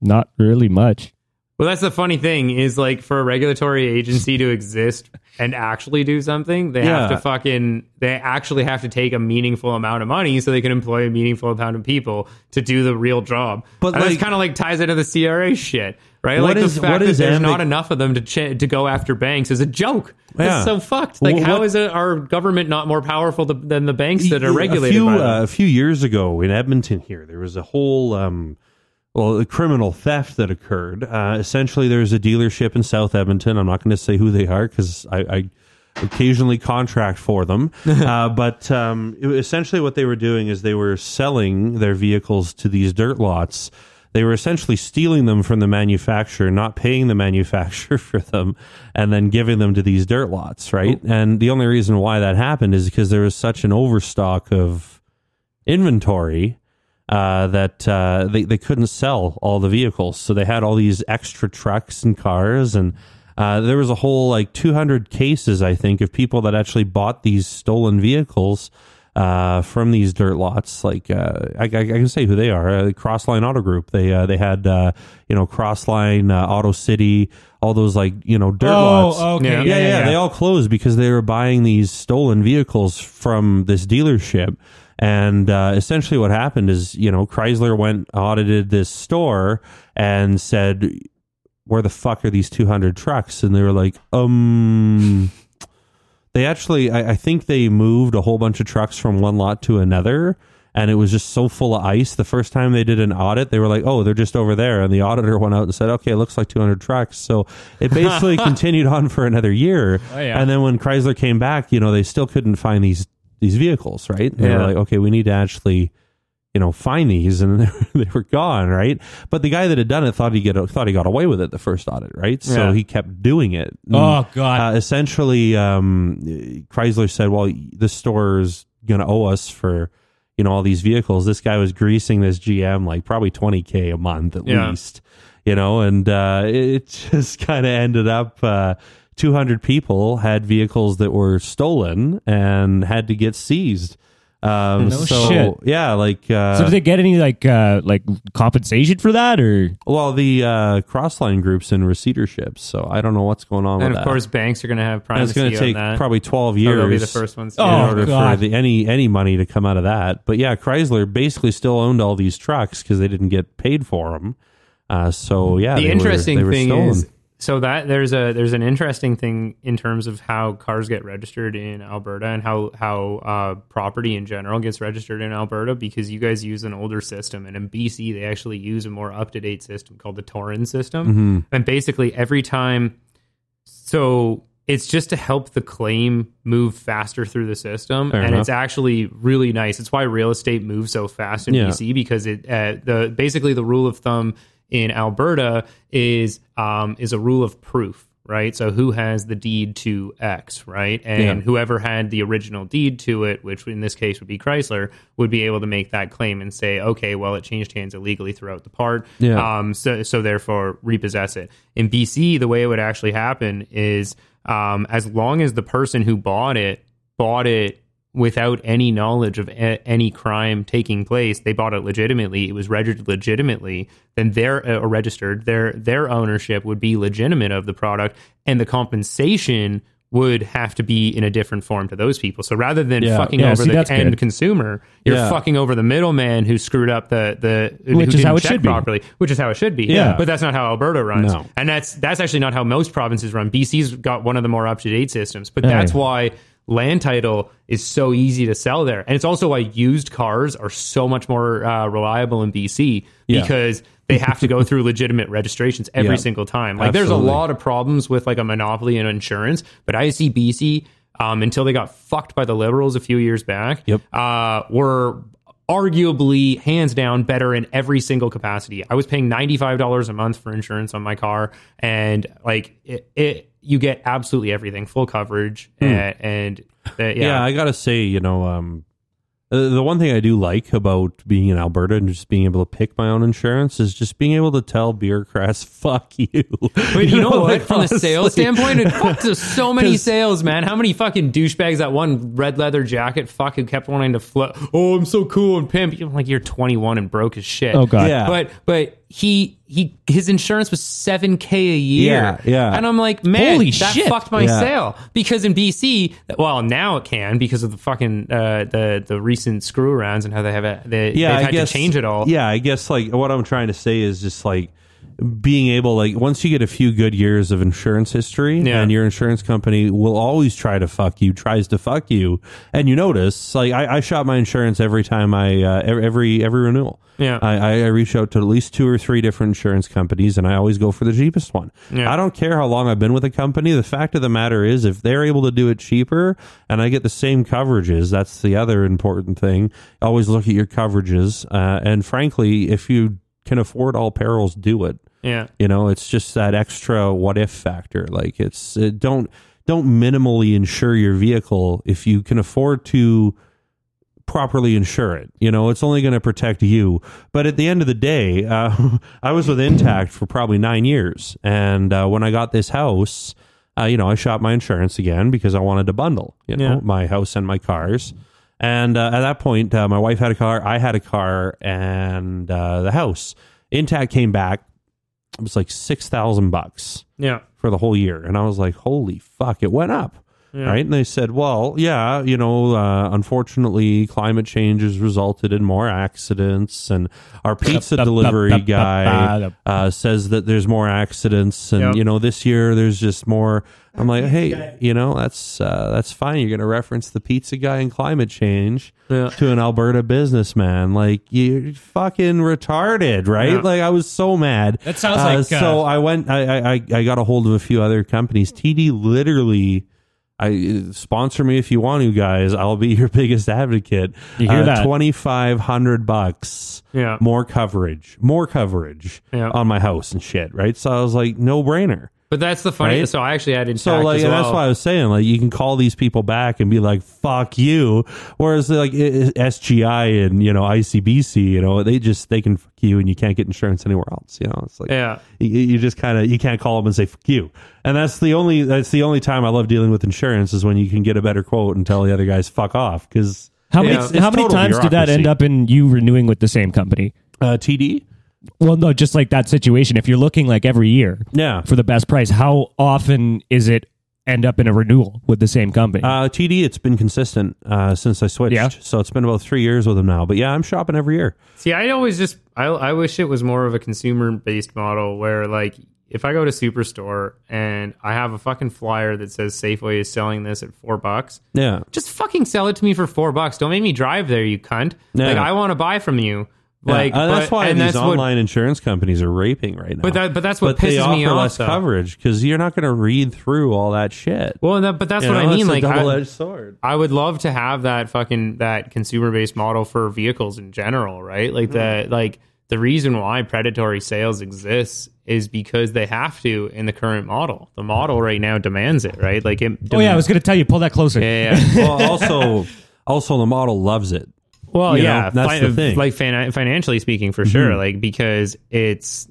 Not really much. Well, that's the funny thing is like for a regulatory agency to exist and actually do something, they have to fucking they actually have to take a meaningful amount of money so they can employ a meaningful amount of people to do the real job. But, and like- kind of like ties into the CRA shit. right? Like is- the fact that there's ambi- not enough of them to ch- to go after banks is a joke. Yeah. It's so fucked. Like, Well, how what- is it our government not more powerful th- than the banks that are a regulated few, by them? uh, a few years ago in Edmonton here, there was a whole um, well, a criminal theft that occurred. Uh, essentially, there's a dealership in South Edmonton. I'm not going to say who they are because I, I occasionally contract for them. uh, but um, it- essentially, what they were doing is they were selling their vehicles to these dirt lots. They were essentially stealing them from the manufacturer, not paying the manufacturer for them, and then giving them to these dirt lots, right? And the only reason why that happened is because there was such an overstock of inventory uh, that uh, they they couldn't sell all the vehicles, so they had all these extra trucks and cars, and uh, there was a whole like 200 cases, I think, of people that actually bought these stolen vehicles uh, from these dirt lots. Like uh, I, I, I can say who they are, uh, Crossline Auto Group. They uh, they had uh, you know Crossline uh, Auto City, all those like you know dirt lots. Oh, okay. Yeah. Yeah, yeah, They all closed because they were buying these stolen vehicles from this dealership. And uh, essentially, what happened is, you know, Chrysler went audited this store and said, "Where the fuck are these 200 trucks?" And they were like, "Um." They actually, I, I think they moved a whole bunch of trucks from one lot to another, and it was just so full of ice. The first time they did an audit, they were like, "Oh, they're just over there," and the auditor went out and said, "Okay, it looks like 200 trucks." So it basically continued on for another year, Oh, yeah. and then when Chrysler came back, you know, they still couldn't find these these vehicles, right? They Yeah. were like, "Okay, we need to actually." You know, find these, and they were gone, right? But the guy that had done it thought he get thought he got away with it the first audit, right? So Yeah. he kept doing it. Oh, God. Uh, essentially, um, Chrysler said, "Well, this store is going to owe us for you know all these vehicles." This guy was greasing this GM like probably twenty k a month at Yeah. least, you know, and uh, it just kind of ended up. Uh, 200 people had vehicles that were stolen and had to get seized. Um, No so shit. yeah, like uh, so did they get any like uh like compensation for that or well, the uh, crossline groups in receiverships. So I don't know what's going on and with of that. course, banks are going to have And it's going to take probably 12 So years. they'll be the first ones. to- Oh, in order God. for the, any any money to come out of that. But yeah, Chrysler basically still owned all these trucks because they didn't get paid for them. Uh, so yeah, the they were- interesting were thing stolen. is so that there's a there's an interesting thing in terms of how cars get registered in Alberta and how how uh, property in general gets registered in Alberta because you guys use an older system and in BC they actually use a more up to date system called the Torrens system Mm-hmm. and basically every time so it's just to help the claim move faster through the system Fair and enough. it's actually really nice it's why real estate moves so fast in Yeah. bc because it uh, the basically the rule of thumb in alberta is um is a rule of proof right so who has the deed to x right and Yeah. whoever had the original deed to it which in this case would be chrysler would be able to make that claim and say okay well it changed hands illegally throughout the part Yeah. um, so so therefore repossess it. In BC, the way it would actually happen is um, as long as the person who bought it bought it without any knowledge of a- any crime taking place, they bought it legitimately. It was registered legitimately. Then their uh, registered their their ownership would be legitimate of the product, and the compensation would have to be in a different form to those people. So rather than Yeah. fucking Yeah, over see, the end good. consumer, you're Yeah. fucking over the middleman who screwed up the the who Which is didn't how it should be. properly, which is how it should be. Yeah. but that's not how Alberta runs, No. and that's that's actually not how most provinces run. BC's got one of the more up to date systems, but that's why land title is so easy to sell there, and it's also why used cars are so much more uh, reliable in BC Yeah. because they have to go through legitimate registrations every Yeah. single time. Like there's a lot of problems with like a monopoly in insurance, but I see BC um, until they got fucked by the liberals a few years back. Yep. uh, were arguably hands down better in every single capacity. I was paying $95 a month for insurance on my car and like it, it you get absolutely everything, full coverage and, and uh, yeah. yeah. I gotta say, you know, um, uh, the one thing I do like about being in Alberta and just being able to pick my own insurance is just being able to tell bureaucrats, "Fuck you." But you know what? like, From the sales standpoint, it fucked us so many sales, man. How many fucking douchebags that one red leather jacket fuck who kept wanting to flip? Oh, I'm so cool and pimp. You're like you're 21 and broke as shit. Oh, God. Yeah. But but he he his insurance was seven k a year. Yeah, yeah. And I'm like, man, Holy that shit. fucked my Yeah. sale because in BC, well, now it can because of the fucking uh, the the recent screw arounds and how they have it. They, yeah, they've I had guess to change it all. Yeah, I guess like what I'm trying to say is just like being able like once you get a few good years of insurance history Yeah. and your insurance company will always try to fuck you tries to fuck you and you notice like i, I shop my insurance every time i uh, every every, renewal Yeah. I, I I reach out to at least two or three different insurance companies and i always go for the cheapest one Yeah. i don't care how long i've been with a company the fact of the matter is if they're able to do it cheaper and i get the same coverages that's the other important thing always look at your coverages uh, and frankly if you can afford all perils do it Yeah. you know, it's just that extra what if factor. Like it's it don't don't minimally insure your vehicle if you can afford to properly insure it. You know, it's only going to protect you. But at the end of the day, uh, I was with Intact for probably nine years, and uh, when I got this house, uh, you know, I shot my insurance again because I wanted to bundle. You know, Yeah. my house and my cars. And uh, at that point, uh, my wife had a car, I had a car, and uh, the house. Intact came back. It was like six thousand bucks Yeah. for the whole year, and I was like, "Holy fuck!" It went up, Yeah. right? And they said, "Well, yeah, you know, uh, unfortunately, climate change has resulted in more accidents, and our pizza delivery guy uh, says that there's more accidents, and Yep. you know, this year there's just more." I'm like, "Hey, you know, that's uh, that's fine. You're going to reference the pizza guy and climate change." Yeah. to an Alberta businessman. Like you're fucking retarded, right? Yeah. Like I was so mad. That sounds like, uh, so. I went. I, I I- I got a hold of a few other companies. TD literally. I sponsor me if you want to, guys. I'll be your biggest advocate. You hear uh, that? Twenty five hundred bucks. Yeah. More coverage. More coverage Yeah. on my house and shit. Right. So I was like, no brainer. But that's the funny. Right? So I actually had intact So like, as well. that's why I was saying, like, you can call these people back and be like, "Fuck you," whereas like i- i- SGI and you know ICBC, you know, they just they can fuck you and you can't get insurance anywhere else. You know, it's like Yeah. you, you just kind of you can't call them and say "fuck you," and that's the only that's the only time I love dealing with insurance is when you can get a better quote and tell the other guys "fuck off" because How many Yeah. It's how many total times did that end up in you renewing with the same company? uh, TD, Well, no, just like that situation. If you're looking like every year yeah. for the best price, how often is it end up in a renewal with the same company? Uh, TD, it's been consistent uh, since I switched. Yeah. So it's been about three years with them now. But yeah, I'm shopping every year. See, I always just I I wish it was more of a consumer based model where like if I go to Superstore and I have a fucking flyer that says Safeway is selling this at four bucks, Yeah. just fucking sell it to me for four bucks. Don't make me drive there, you cunt. Yeah. Like I want to buy from you. Like Yeah, uh, that's but- why and these that's what- online insurance companies are raping right now. But that- but that's what they pisses me offer off, less though. coverage because you're not going to read through all that shit. well, and that, but that's You what know, I mean. it's Like I, double-edged sword. I would love to have that fucking that consumer based model for vehicles in general, right? Like the like the reason why predatory sales exists is because they have to in the current model. The model right now demands it, right? Like it. oh yeah, I was going to tell you pull that closer. yeah, yeah. well, also, also the model loves it. Well, You know, yeah, that's fi- the thing. Mm-hmm. like fan- financially speaking, for sure. Like because it's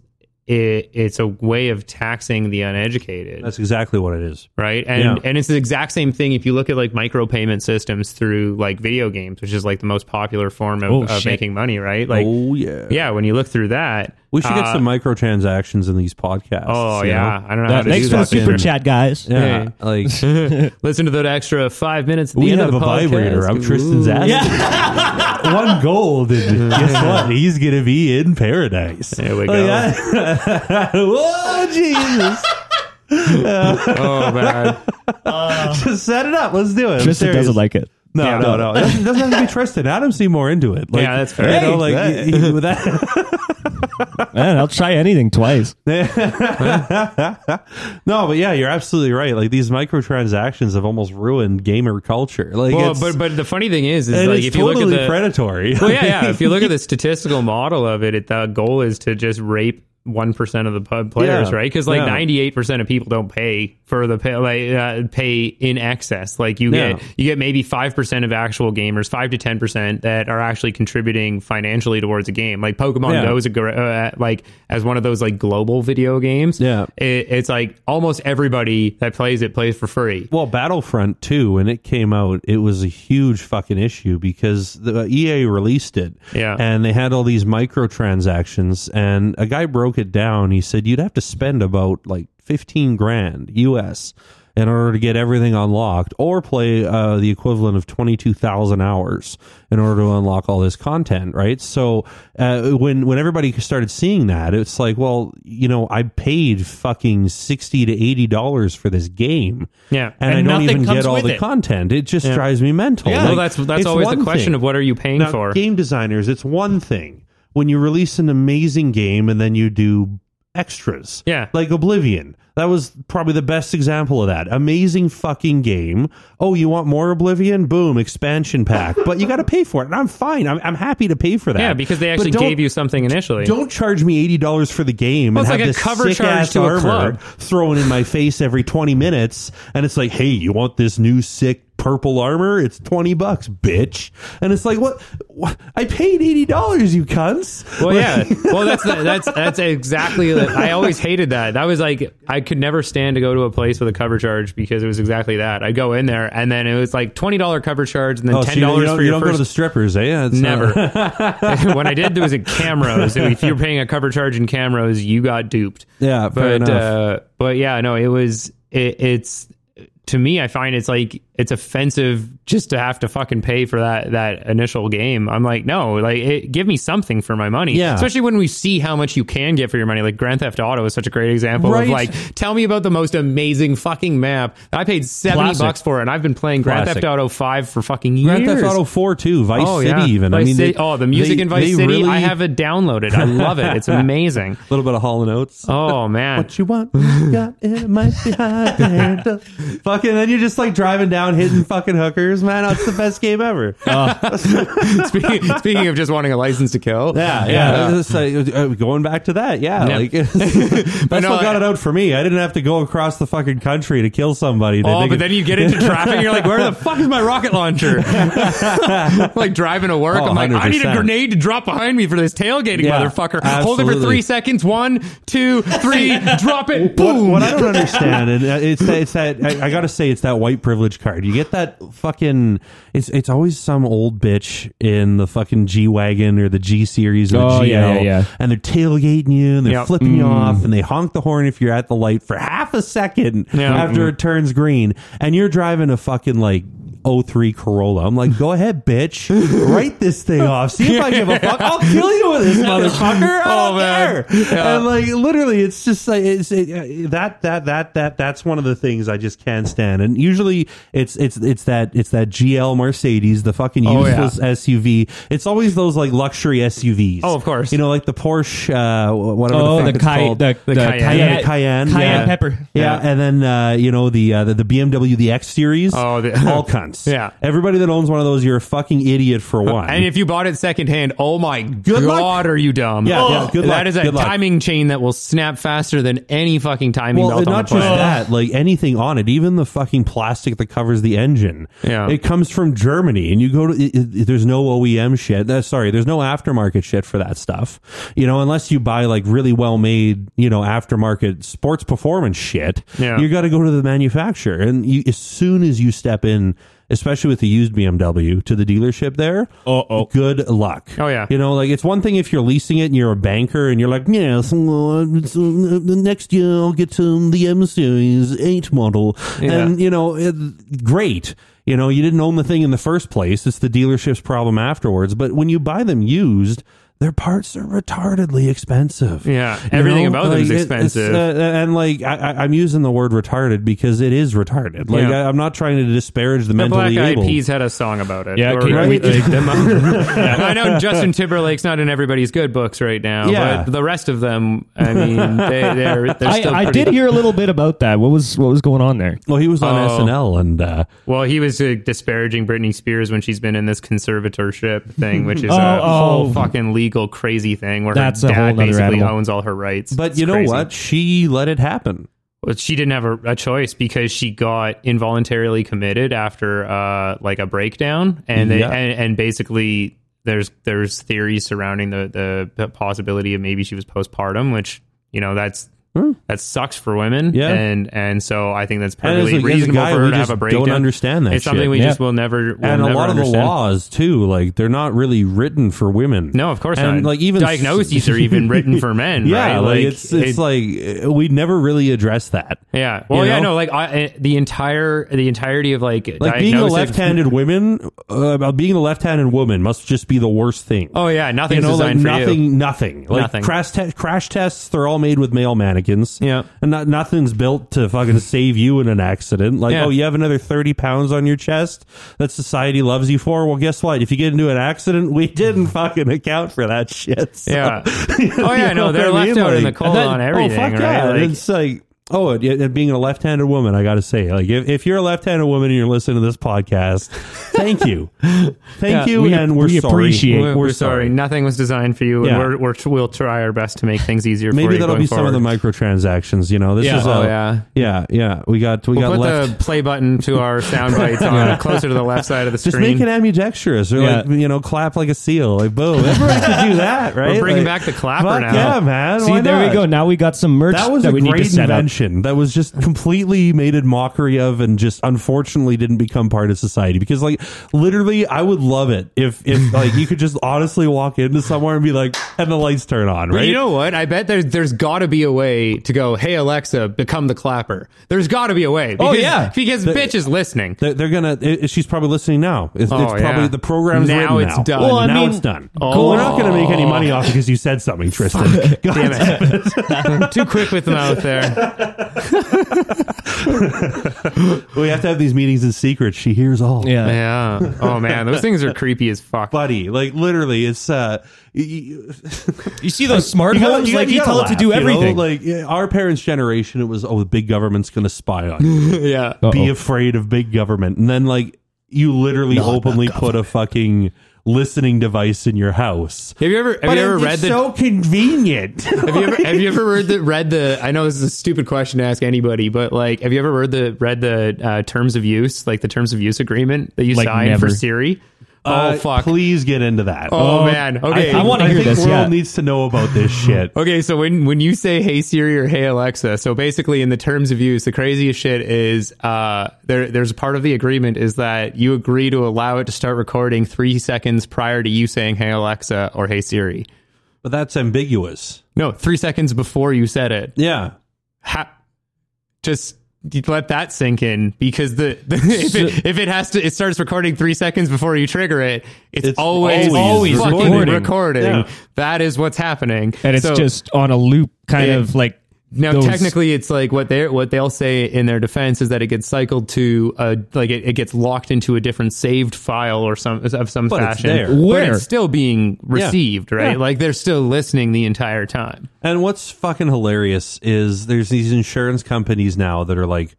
it, it's a way of taxing the uneducated. That's exactly what it is. right? And Yeah. and it's the exact same thing if you look at like micropayment systems through like video games, which is like the most popular form of, Oh, of making money, right? Like oh yeah. yeah, when you look through that, We should get uh, some microtransactions in these podcasts. Oh you yeah, know? I don't know how Uh, to thanks do for the super fucking- chat, guys. Yeah. Like Listen to that extra five minutes. At the we end have of a the podcast. vibrator up Tristan's Ooh. ass. One gold, and guess what? He's gonna be in paradise. There we Like, go. I- Whoa, Jesus! Oh man, Just set it up. Let's do it. Tristan doesn't like it. No, Yeah. no, no. It doesn't, doesn't have to be Tristan. Adam seem more into it. Like, Yeah, that's fair. You know, like that- he- he- with that. Man, I'll try anything twice. no, but yeah, you're absolutely right. Like these microtransactions have almost ruined gamer culture. Like, well, it's, but but the funny thing is, is and like it's if you totally look at the predatory. well, yeah, yeah. If you look at the statistical model of it, it the goal is to just rape one percent of the pub players, Yeah. right? Because like ninety eight percent of people don't pay for the pay, like uh, pay in excess. Like you Yeah. get you get maybe five percent of actual gamers, five to ten percent that are actually contributing financially towards a game. Like Pokemon Yeah. Go is a uh, like as one of those like global video games. Yeah. it, it's like almost everybody that plays it plays for free. Well, Battlefront 2, when it came out, it was a huge fucking issue because the EA released it. Yeah. And they had all these microtransactions and a guy broke it down. He said you'd have to spend about like 15 grand US in order to get everything unlocked, or play uh, the equivalent of twenty two thousand hours in order to unlock all this content, right? So uh, when when everybody started seeing that, it's like, well, you know, I paid fucking sixty to eighty dollars for this game, Yeah. and, And I don't even get all the it. content. It just drives me mental. Yeah. well, that's that's always the question thing. of what are you paying Now, for? game designers, it's one thing when you release an amazing game and then you do extras. Yeah. Like Oblivion. That was probably the best example of that. Amazing fucking game. Oh, you want more Oblivion? Boom, expansion pack. but you got to pay for it. And I'm fine. I'm, I'm happy to pay for that. yeah, because they actually gave you something initially. Don't charge me eighty dollars for the game Well, and have like this cover sick ass to armor thrown in my face every twenty minutes, and it's like, hey, you want this new sick purple armor? It's twenty bucks, bitch. And it's like, what? what? I paid eighty dollars, you cunts. Well, Like- yeah. Well, that's the, that's that's exactly. The, I always hated that. That was like I could never stand to go to a place with a cover charge because it was exactly that. I'd go in there and then it was like twenty dollar cover charge and then Oh, so ten you, don't- you dollars don't, for you your don't go to the strippers, eh? Yeah, it's Never. not- when I did, there was a Camrose. If you were paying a cover charge in Camrose, you got duped. Yeah, but uh, but yeah, no, it was it, it's to me. I find it's like it's offensive just to have to fucking pay for that that initial game. I'm like, no, like it, give me something for my money. Yeah. especially when we see how much you can get for your money. Like Grand Theft Auto is such a great example Right. of like, tell me about the most amazing fucking map. I paid seventy Classic. bucks for it, and I've been playing Grand Classic. Theft Auto Five for fucking years. Grand Theft Auto Four too, Vice Oh City yeah, even. Vice I mean, City- they- oh, the music they- in Vice City, really- I have it downloaded. I love it. It's amazing. a little bit of Hall and Oates. Oh man, What you want? Got it might be hard to handle. Fucking, then you're just like driving down hitting fucking hookers, man. It's the best game ever. speaking, speaking of just wanting a license to kill, Yeah, yeah. It's like, uh, going back to that, yeah. Yeah. Like that's no, what got I- it out for me. I didn't have to go across the fucking country to kill somebody. to Oh, but it- then you get into traffic and you're like, where the fuck is my rocket launcher? like driving to work. Oh, I'm like, I need a grenade to drop behind me for this tailgating Yeah, motherfucker. Hold it for three seconds. One, two, three, drop it. Boom. what I don't understand, and uh, it's that, it's that I, I got to say, it's that white privilege card. You get that fucking. It's it's always some old bitch in the fucking G wagon or the G series or the Oh, GL, yeah, yeah, yeah. and they're tailgating you and they're Yep. flipping you mm. off and they honk the horn if you're at the light for half a second Yeah. after mm. it turns green, and you're driving a fucking like. 03 Corolla. I'm like, go ahead, bitch. Write this thing off. See if I give a fuck. I'll kill you with this motherfucker. I Oh, don't man. care. Yeah. And like literally it's just like it's it, uh, that that that that that's one of the things I just can't stand. And usually it's it's it's that it's that GL Mercedes, the fucking Oh, yeah. useless SUV. It's always those like luxury SUVs. Oh, of course. You know, like the Porsche uh whatever Oh, the, the, fuck it's Cay- called. the, the, Cayenne. Cayenne, yeah, Cayenne, Cayenne yeah. pepper. Yeah, and then uh, you know the, uh, the the BMW the X series. Oh, the- all cunts. Yeah. everybody that owns one of those, you're a fucking idiot for one. And if you bought it secondhand, oh my Good god, luck. are you dumb? Yeah, yeah, good luck, That is a good luck. timing chain that will snap faster than any fucking timing well, belt on not the just planet. that, like anything on it, even the fucking plastic that covers the engine. Yeah. it comes from Germany, and you go to. It, it- there's no OEM shit. Uh, sorry, there's no aftermarket shit for that stuff. You know, unless you buy like really well made, you know, aftermarket sports performance shit. Yeah. you got to go to the manufacturer, and you, as soon as you step in. Especially with the used BMW to the dealership there. Uh-oh. Good luck. Oh, yeah. You know, like it's one thing if you're leasing it and you're a banker and you're like, yes, well, it's, uh, the next year I'll get um, the M Series 8 model. Yeah. And, you know, it, great. You know, you didn't own the thing in the first place. It's the dealership's problem afterwards. But when you buy them used, their parts are retardedly expensive. Yeah, You everything know? about them is Like, it- expensive. uh, and like I, I- I'm using the word retarded because it is retarded. Like Yeah. I, I'm not trying to disparage the, The mentally Black Eyed able. Peas had a song about it. Yeah, Or- okay, or- right. like, them- I know Justin Timberlake's not in everybody's good books right now, Yeah. but the rest of them, I mean, they, they're, they're I, still I pretty- did hear a little bit about that. What was what was going on there? well, he was on Oh. SNL and uh, Well, he was uh, disparaging Britney Spears when she's been in this conservatorship thing, which is Oh, a whole oh. fucking legal crazy thing where That's her dad basically animal. owns all her rights. But It's you know crazy. what? She let it happen. But she didn't have a, a choice because she got involuntarily committed after uh, like a breakdown, and they Yeah. and, and basically there's there's theories surrounding the, the the possibility of maybe she was postpartum, which you know that's That sucks for women. Yeah. and and so I think that's as perfectly a- as a reasonable guy, for her to have a breakdown. don't understand that It's something we Yeah. just will never. Will and a never lot of the laws too, like they're not really written for women. No, of course and not. Like even diagnoses are even written for men. Yeah, right? like, it's it's it- like uh, we never really address that. yeah. Well, you yeah, know? no, like I, uh, the entire the entirety of like Like being a left-handed woman, uh, about being a left-handed woman must just be the worst thing. Oh yeah, nothing's you know, like designed for nothing, you. nothing. Like Nothing. crash te- crash tests, they're all made with male mannequins. Yeah. and not, nothing's built to fucking save you in an accident. Like, Yeah. oh, you have another thirty pounds on your chest that society loves you for. Well, guess what? If you get into an accident, we didn't fucking account for that shit. So- Yeah. Oh yeah, no, they're left out in the cold on oh, everything, fuck right? yeah. Like- it's like. Oh, and- and being a left-handed woman, I got to say, like, if, if you're a left-handed woman and you're listening to this podcast, thank you, thank Yeah, you, we- and we're we sorry. appreciate- We're, we're, we're sorry. Nothing was designed for you, Yeah. and we're, we're we'll try our best to make things easier. for Maybe you that'll going be some of the microtransactions. You know, this Yeah. is. Oh a, yeah. yeah, yeah. We got we We'll got put left. the play button to our sound bites on closer to the left side of the just screen. make it ambidextrous, or Yeah. like you know, clap like a seal, like boom. Everybody could do that, right? We're bringing Like, back the clapper now. Yeah, man. See, why there not? we go. Now we got some merch That was that a we need to great set up. Invention. That was just completely made a mockery of, and just unfortunately didn't become part of society. Because like literally, I would love it if if like you could just honestly walk into somewhere and be like, and the lights turn on, But right? you know what? I bet there's there's got to be a way to go. Hey Alexa, become the clapper. There's got to be a way. Oh, because, yeah. because bitch is listening. They're, they're gonna. It, she's probably listening now. It's, Oh, it's probably yeah. the program's Now written it's now. done. Well, I now mean- it's done. Oh. We're not gonna make any money off it because you said something, Tristan. God Damn it! Too quick with the mouth there. We have to have these meetings in secret. She hears all. Yeah. Yeah. Oh man, those things are creepy as fuck. buddy. Like literally, it's uh. y- y- You see those smart you gotta- homes? you like gotta- you you tell gotta it to do laugh, you know? everything. Like our parents' generation, it was oh, the big government's gonna spy on you. yeah. Be afraid of big government, and then like you literally openly put a fucking listening device in your house. Have you ever have But you ever it's read the so convenient. have you ever have you ever read the read the I know this is a stupid question to ask anybody, but like have you ever read the read the uh, terms of use, like the terms of use agreement that you Like, signed never. for Siri? Oh Uh, fuck. Please get into that. Oh, Oh, man. I, Okay. think, I wanna hear think this, World yeah. needs to know about this shit. Okay, so when when you say "Hey Siri" or "Hey Alexa," so basically in the terms of use, the craziest shit is uh, there. There's a part of the agreement is that you agree to allow it to start recording three seconds prior to you saying "Hey Alexa" or "Hey Siri." But that's ambiguous. No, three seconds before you said it. Yeah. Ha- just let that sink in because the, the if, it, if it has to it starts recording three seconds before you trigger it it's, It's always always fucking recording. recording, Yeah. that is what's happening and it's So- just on a loop, kind Yeah. of like now those- technically it's like what they what they'll say in their defense is that it gets cycled to a like it, it gets locked into a different saved file or some of some But it's fashion there. but Where? it's still being received right Yeah. like they're still listening the entire time And what's fucking hilarious is there's these insurance companies now that are like,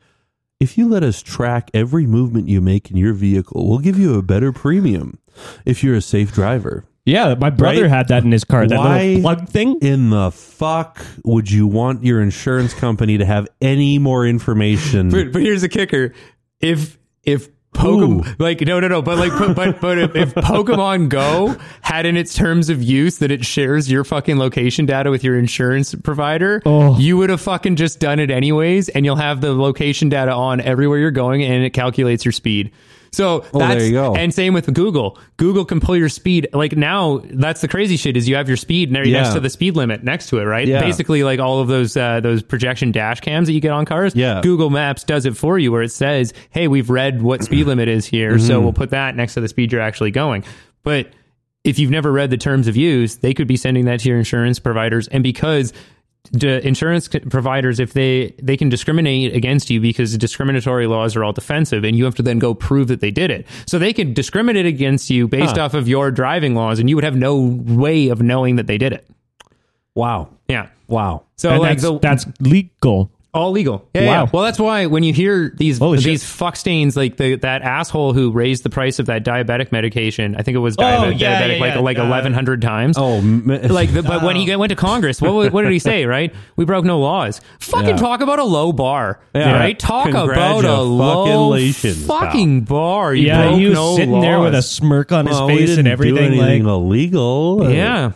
if you let us track every movement you make in your vehicle, we'll give you a better premium if you're a safe driver. Yeah. My brother Right? had that in his car. That Why little plug thing. In the fuck would you want your insurance company to have any more information? But, but here's the kicker: if if Pokemon, like no, no, no, but like, but but, but if, if Pokemon Go had in its terms of use that it shares your fucking location data with your insurance provider, Oh. you would have fucking just done it anyways, and you'll have the location data on everywhere you're going, and it calculates your speed. So Oh, that's there you go. and same with Google. Google can pull your speed. Like now, that's the crazy shit is you have your speed next Yeah. to the speed limit next to it, right? Yeah. Basically, like all of those uh, those projection dash cams that you get on cars. Yeah. Google Maps does it for you where it says, "Hey, we've read what speed limit is here, Mm-hmm. so we'll put that next to the speed you're actually going." But if you've never read the terms of use, they could be sending that to your insurance providers, and because insurance providers, if they they can discriminate against you because discriminatory laws are all defensive, and you have to then go prove that they did it. So they could discriminate against you based Huh. off of your driving laws, and you would have no way of knowing that they did it. wow. Yeah. Wow. So And like that's, the, that's legal. All legal. Yeah, Wow. yeah. Well, that's why when you hear these Holy shit. these fuck stains, like the that asshole who raised the price of that diabetic medication, I think it was diabetic, Oh, yeah, diabetic yeah, like yeah. like Uh, eleven hundred times. Oh, Like, the, but when he went to Congress, what what did he say? Right, we broke no laws. Fucking Yeah. talk about a low bar, Yeah. right? Talk about a low Congratulations, pal. fucking bar. You Yeah, broke he was no sitting there with a smirk on his Well, we face and everything. Like, illegal. Uh, yeah.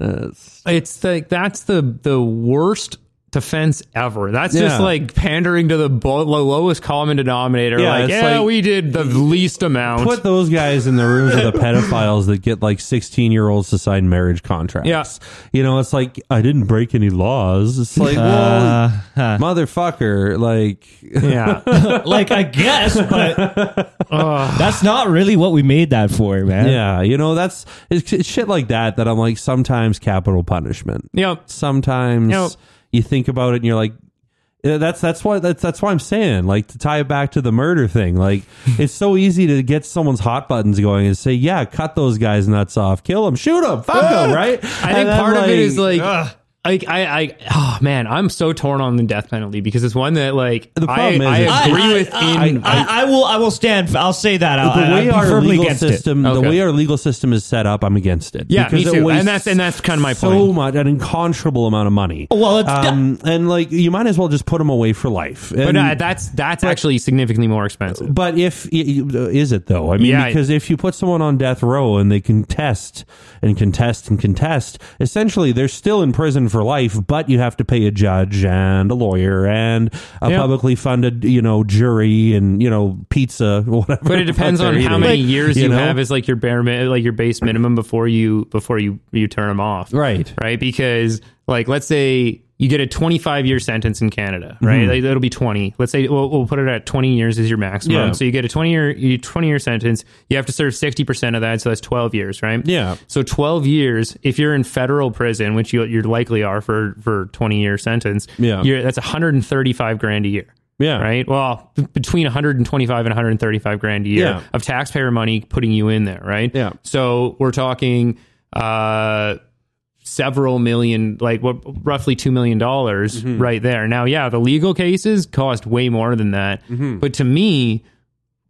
it's- It's like that's the the worst defense ever. That's just like pandering to the bo- lowest common denominator. Yeah, like, yeah, like- we did the least amount. Put those guys in the rooms of the pedophiles that get like 16 year olds to sign marriage contracts. Yeah. You know, it's like, I didn't break any laws. It's like, Uh, well, huh. motherfucker. Like, yeah. like I guess, but that's not really what we made that for, man. yeah, you know, that's it's, it's shit like that that I'm like, sometimes capital punishment. yep. Sometimes Yep. You think about it and you're like, that's that's why that's that's why I'm saying like to tie it back to the murder thing. Like it's so easy to get someone's hot buttons going and say, yeah, cut those guys nuts off, kill them, shoot them, fuck them, right? I think part of it is like, like I, I, oh man, I'm so torn on the death penalty because it's one that like The I, problem is I it's- agree I, with. I, in, I, I will. I will stand. I'll say that. I'll, the way I'm our legal against system, the way our legal system is set up, I'm against it. Yeah, me Because it too. And that's- and that's kinda my So point. So much, an incomparable amount of money. Well, it's um, and like you might as well just put them away for life. but And- uh, that's that's actually significantly more expensive. But if is it though? I mean, Yeah. because if you put someone on death row and they contest and contest and contest, essentially they're still in prison for life. But you have to pay a judge and a lawyer and a Yeah. publicly funded, you know, jury and you know pizza, whatever. But it depends on how many Like, years you, know? have as like your bare like your base minimum before you before you you turn them off. Right. Right. Because like let's say you get a 25 year sentence in Canada, right? Mm-hmm. Like, it'll be 20. Let's say we'll, we'll put it at 20 years is your maximum. Yeah. So you get a 20 year you 20 year sentence. You have to serve 60 percent of that, so that's 12 years, right? Yeah. So 12 years, if you're in federal prison, which you you likely are for for 20 year sentence, Yeah. you're, that's 135 grand a year. Yeah. Right. Well, b- between 125 and 135 grand a year Yeah. of taxpayer money putting you in there. Right. Yeah. So we're talking uh, several million, like what, roughly two million dollars Mm-hmm. right there. Now, yeah, the legal cases cost way more than that, Mm-hmm. but to me,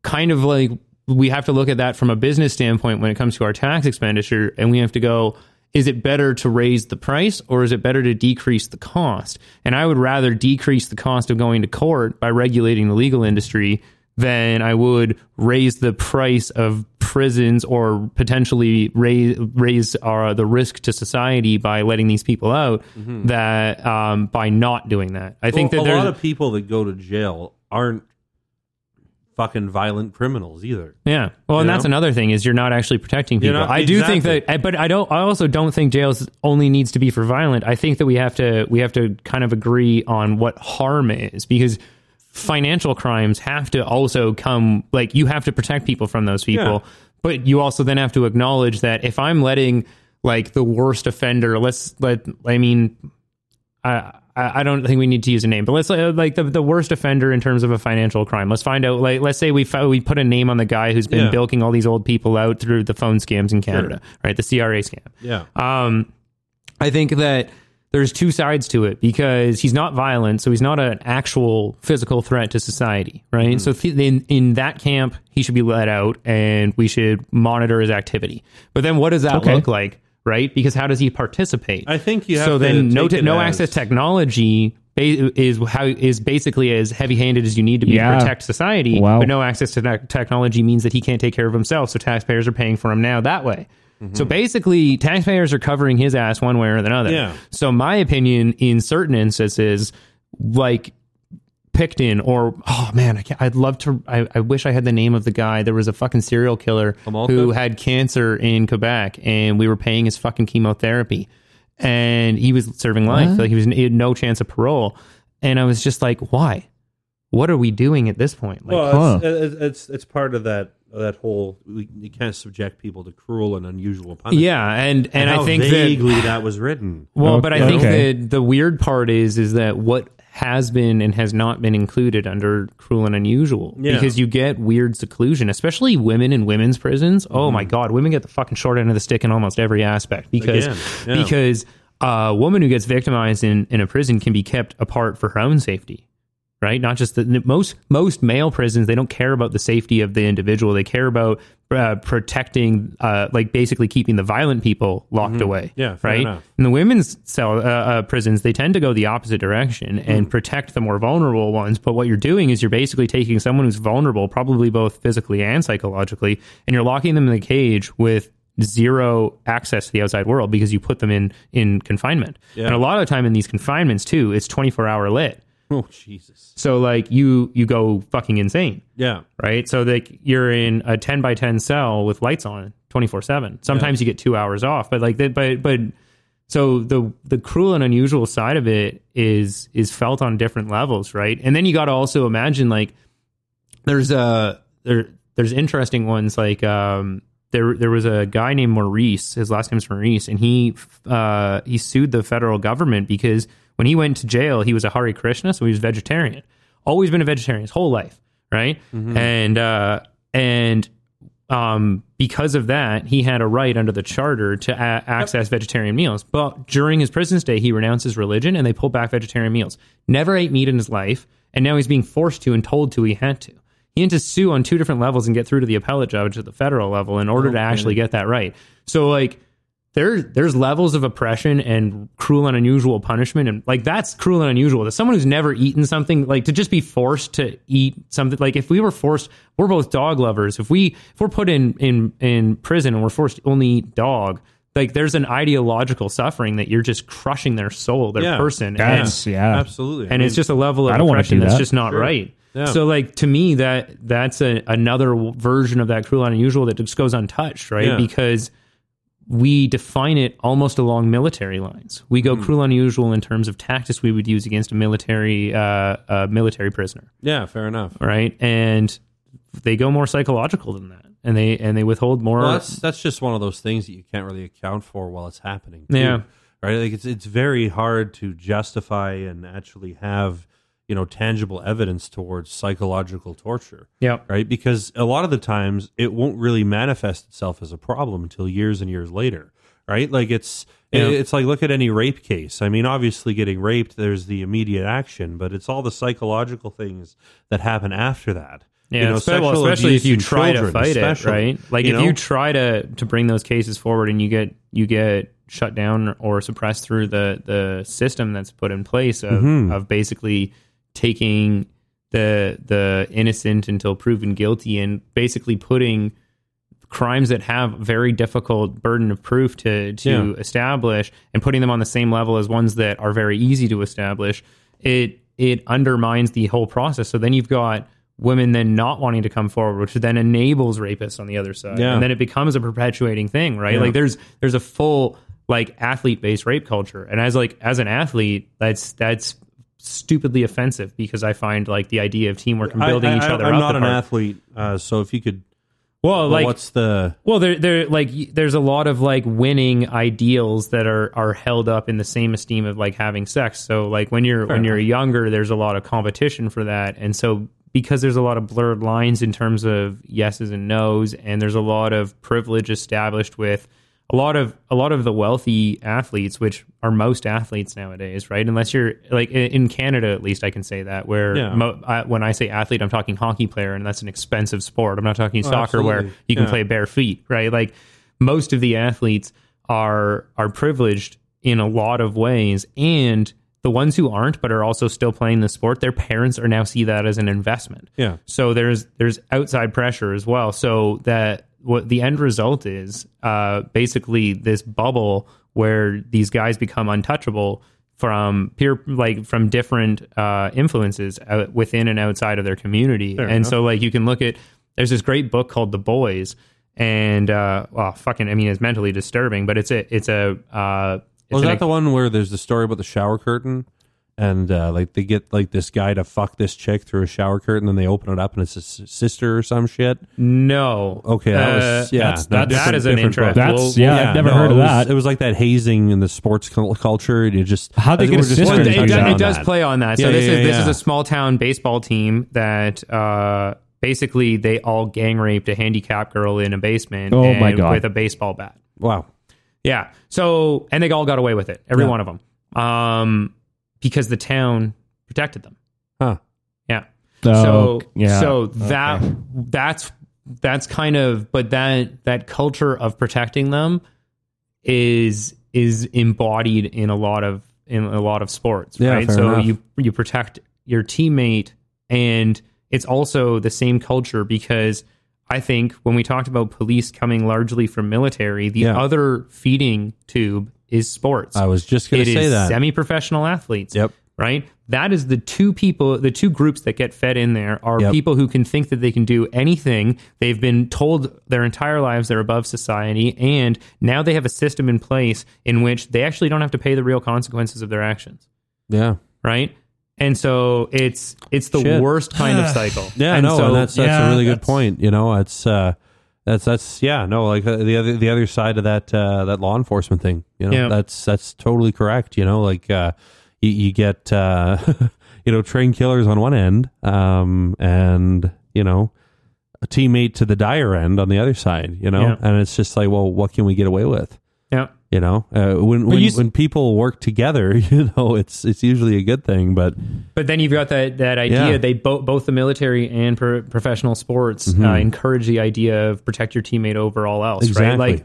kind of like we have to look at that from a business standpoint when it comes to our tax expenditure, and we have to go. Is it better to raise the price or is it better to decrease the cost? And I would rather decrease the cost of going to court by regulating the legal industry than I would raise the price of prisons or potentially raise raise uh, the risk to society by letting these people out. That um, by not doing that, I think that a there's lot of people that go to jail aren't fucking violent criminals either. Yeah. Well, and You that's another thing is you're not actually protecting people. not- I do think that, but I don't. I also don't think jails only needs to be for violent. I think that we have to we have to kind of agree on what harm is because financial crimes have to also come like you have to protect people from those people, Yeah. but you also then have to acknowledge that if I'm letting like the worst offender, let's let I mean I I don't think we need to use a name, but let's uh, like the, the worst offender in terms of a financial crime. Let's find out. Like, let's say we we put a name on the guy who's been Yeah. bilking all these old people out through the phone scams in Canada, right? The CRA scam. Yeah. Um, I think that there's two sides to it because he's not violent, so he's not an actual physical threat to society, right? Mm-hmm. So th- in in that camp, he should be let out, and we should monitor his activity. But then, what does that Okay. look like, right? Because how does he participate? I think you have so to then no no as- access technology ba- is how is basically as heavy handed as you need to be Yeah. to protect society. Wow. But no access to te- technology means that he can't take care of himself. So taxpayers are paying for him now that way. So mm-hmm. basically, taxpayers are covering his ass one way or another. Yeah. So my opinion, in certain instances, like Picton or oh man, I can't, I'd love to. I, I wish I had the name of the guy. There was a fucking serial killer Homolka? who had cancer in Quebec, and we were paying his fucking chemotherapy, and he was serving life. Like he was he had no chance of parole, and I was just like, why? What are we doing at this point? Like, Well, Huh. it's, it's it's it's part of that that whole we, you can't subject people to cruel and unusual punishment. yeah, and and, how I think that vaguely that, was written. Well, but I think Okay. that the weird part is is that what has been and has not been included under cruel and unusual Yeah. because you get weird seclusion, especially women in women's prisons. Oh Mm-hmm. my god, women get the fucking short end of the stick in almost every aspect because Again, yeah. because a woman who gets victimized in in a prison can be kept apart for her own safety. Right, not just the most most male prisons. They don't care about the safety of the individual. They care about uh, protecting, uh, like basically keeping the violent people locked away. Mm-hmm. Yeah, right. enough. In the women's cell uh, uh, prisons, they tend to go the opposite direction and protect the more vulnerable ones. But what you're doing is you're basically taking someone who's vulnerable, probably both physically and psychologically, and you're locking them in the cage with zero access to the outside world because you put them in in confinement. Yeah. And a lot of the time in these confinements too, it's 24 hour lit. Oh Jesus. So like you you go fucking insane, Yeah. right? So like you're in a 10 by 10 cell with lights on 24 7. Sometimes you get 2 hours off, but like that but but so the the cruel and unusual side of it is is felt on different levels, right? And then you got to also imagine like there's a there there's interesting ones like um there there was a guy named Maurice, his last name's Maurice, and he uh he sued the federal government because when he went to jail, he was a Hare Krishna, so he was vegetarian. Always been a vegetarian his whole life, right? And uh and um, because of that, he had a right under the charter to a- access vegetarian meals. But during his prison stay, he renounced his religion and they pulled back vegetarian meals. Never ate meat in his life, and now he's being forced to and told to he had to. He had to sue on two different levels and get through to the appellate judge at the federal level in order to actually get that right. So, like, there, there's levels of oppression and cruel and unusual punishment, and like that's cruel and unusual. That someone who's never eaten something, like to just be forced to eat something, like if we were forced, we're both dog lovers. If we if we're put in in in prison and we're forced to only eat dog, like there's an ideological suffering that you're just crushing their soul, their Yeah. person, and, That's yeah. Absolutely. and it's just a level of I don't wanna oppression do that's that. just not right. Yeah. So, like to me, that that's a, another version of that cruel and unusual that just goes untouched, right? Yeah. Because we define it almost along military lines. We go cruel and unusual in terms of tactics we would use against a military uh, a military prisoner, yeah, fair enough. right? And they go more psychological than that, and they and they withhold more. Well, that's that's just one of those things that you can't really account for while it's happening. too, Yeah. right. Like it's it's very hard to justify and actually have you know tangible evidence towards psychological torture, yeah, right? Because a lot of the times it won't really manifest itself as a problem until years and years later, right? Like it's Yeah. it's like look at any rape case. I mean, obviously, getting raped, there's the immediate action, but it's all the psychological things that happen after that. Yeah, You know, espe- well, especially if you try to fight it, right? Like you if know? you try to to bring those cases forward and you get you get shut down or suppressed through the the system that's put in place of Mm-hmm. of basically taking the the innocent until proven guilty and basically putting crimes that have very difficult burden of proof to to Yeah. establish and putting them on the same level as ones that are very easy to establish it it undermines the whole process so then you've got women then not wanting to come forward which then enables rapists on the other side Yeah. and then it becomes a perpetuating thing right Yeah. like there's there's a full like athlete based rape culture and as like as an athlete that's that's stupidly offensive because i find like the idea of teamwork and building I, each other I'm up not an apart. athlete, uh, so if you could, well well, like what's the well, there, there, like, there's a lot of like winning ideals that are are held up in the same esteem of like having sex. So, like when you're when you're younger, there's a lot of competition for that, and so because there's a lot of blurred lines in terms of yeses and nos, and there's a lot of privilege established with a lot of a lot of the wealthy athletes, which are most athletes nowadays, right? Unless you're like in Canada, at least I can say that. Where Yeah. mo- I, when I say athlete, I'm talking hockey player, and that's an expensive sport. I'm not talking oh, soccer where you can Yeah. play bare feet, right? Like most of the athletes are are privileged in a lot of ways, and the ones who aren't, but are also still playing the sport, their parents are now see that as an investment. yeah So there's there's outside pressure as well. So that what the end result is uh, basically this bubble where these guys become untouchable from peer like from different uh, influences out, within and outside of their community. and so like you can look at there's this great book called The Boys, and uh, well, fucking I mean it's mentally disturbing, but it's a it's a uh, it's was an- that the one where there's the story about the shower curtain and uh, like they get like this guy to fuck this chick through a shower curtain and they open it up and it's his s- sister or some shit no okay that was Uh, yeah that's- no, that different- an different book. That's We'll- yeah, I've never no, heard of it was, that. it was like that hazing in the sports cul- culture and you just How'd they I think get we're a just sister wanting to to it, touch touch does, on it does that. play on that. So Yeah, this yeah, is this yeah. is a small town baseball team that uh, basically they all gang raped a handicapped girl in a basement. Oh, my God. With a baseball bat. wow Yeah. So and they all got away with it, every Yeah. one of them, um, because the town protected them. huh Yeah. Oh, so yeah. so that that's that's kind of but that that culture of protecting them is is embodied in a lot of in a lot of sports Yeah, right so enough. you you protect your teammate and it's also the same culture because I think when we talked about police coming largely from military, the Yeah. other feeding tube is sports. I was just going It to is say that. semi-professional athletes. Yep. Right. That is the two people, the two groups that get fed in there are Yep. people who can think that they can do anything. They've been told their entire lives they're above society, and now they have a system in place in which they actually don't have to pay the real consequences of their actions. yeah. Right. And so it's it's the Shit. worst kind of cycle. Yeah, and no, so, and that's that's yeah, a really good point. You know, it's uh, that's that's yeah, no, like uh, the other the other side of that uh, that law enforcement thing. You know, Yeah. that's that's totally correct. You know, like uh, you, you get uh, you know trained killers on one end, um, and you know a teammate to the dire end on the other side. You know, Yeah. and it's just like, well, what can we get away with? Yeah. You know, uh, when when, you when people work together, you know, it's it's usually a good thing. But But then you've got that that idea. Yeah. They both both the military and pro- professional sports Mm-hmm. uh, encourage the idea of protect your teammate over all else. Right? Exactly.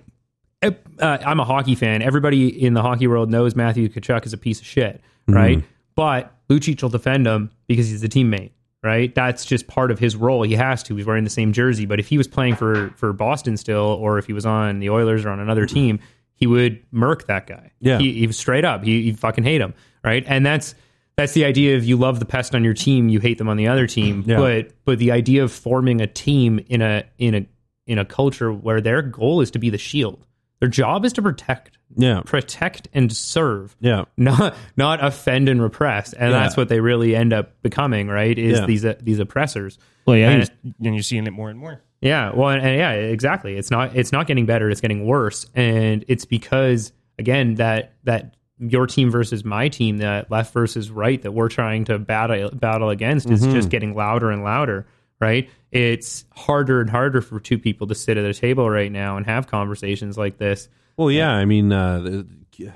Like, uh, I'm a hockey fan. Everybody in the hockey world knows Matthew Tkachuk is a piece of shit, Mm-hmm. right? But Lucic will defend him because he's a teammate. Right, that's just part of his role. He has to. He's wearing the same jersey. But if he was playing for for Boston still, or if he was on the Oilers or on another team, he would murk that guy. Yeah. he, he was straight up. He, he fucking hate him, right? And that's that's the idea of you love the pest on your team, you hate them on the other team. Yeah. But but the idea of forming a team in a in a in a culture where their goal is to be the shield. Their job is to protect, yeah, protect and serve, yeah, not not offend and repress. And Yeah. that's what they really end up becoming, right? Is Yeah. these uh, these oppressors. Well, yeah, And- and you're seeing it more and more. Yeah, well, and, and yeah, exactly. It's not it's not getting better; it's getting worse, and it's because again that that your team versus my team, that left versus right, that we're trying to battle battle against is just getting louder and louder. Right? It's harder and harder for two people to sit at a table right now and have conversations like this. Well, yeah. I mean, uh,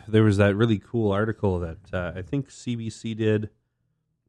there was that really cool article that uh, I think CBC did,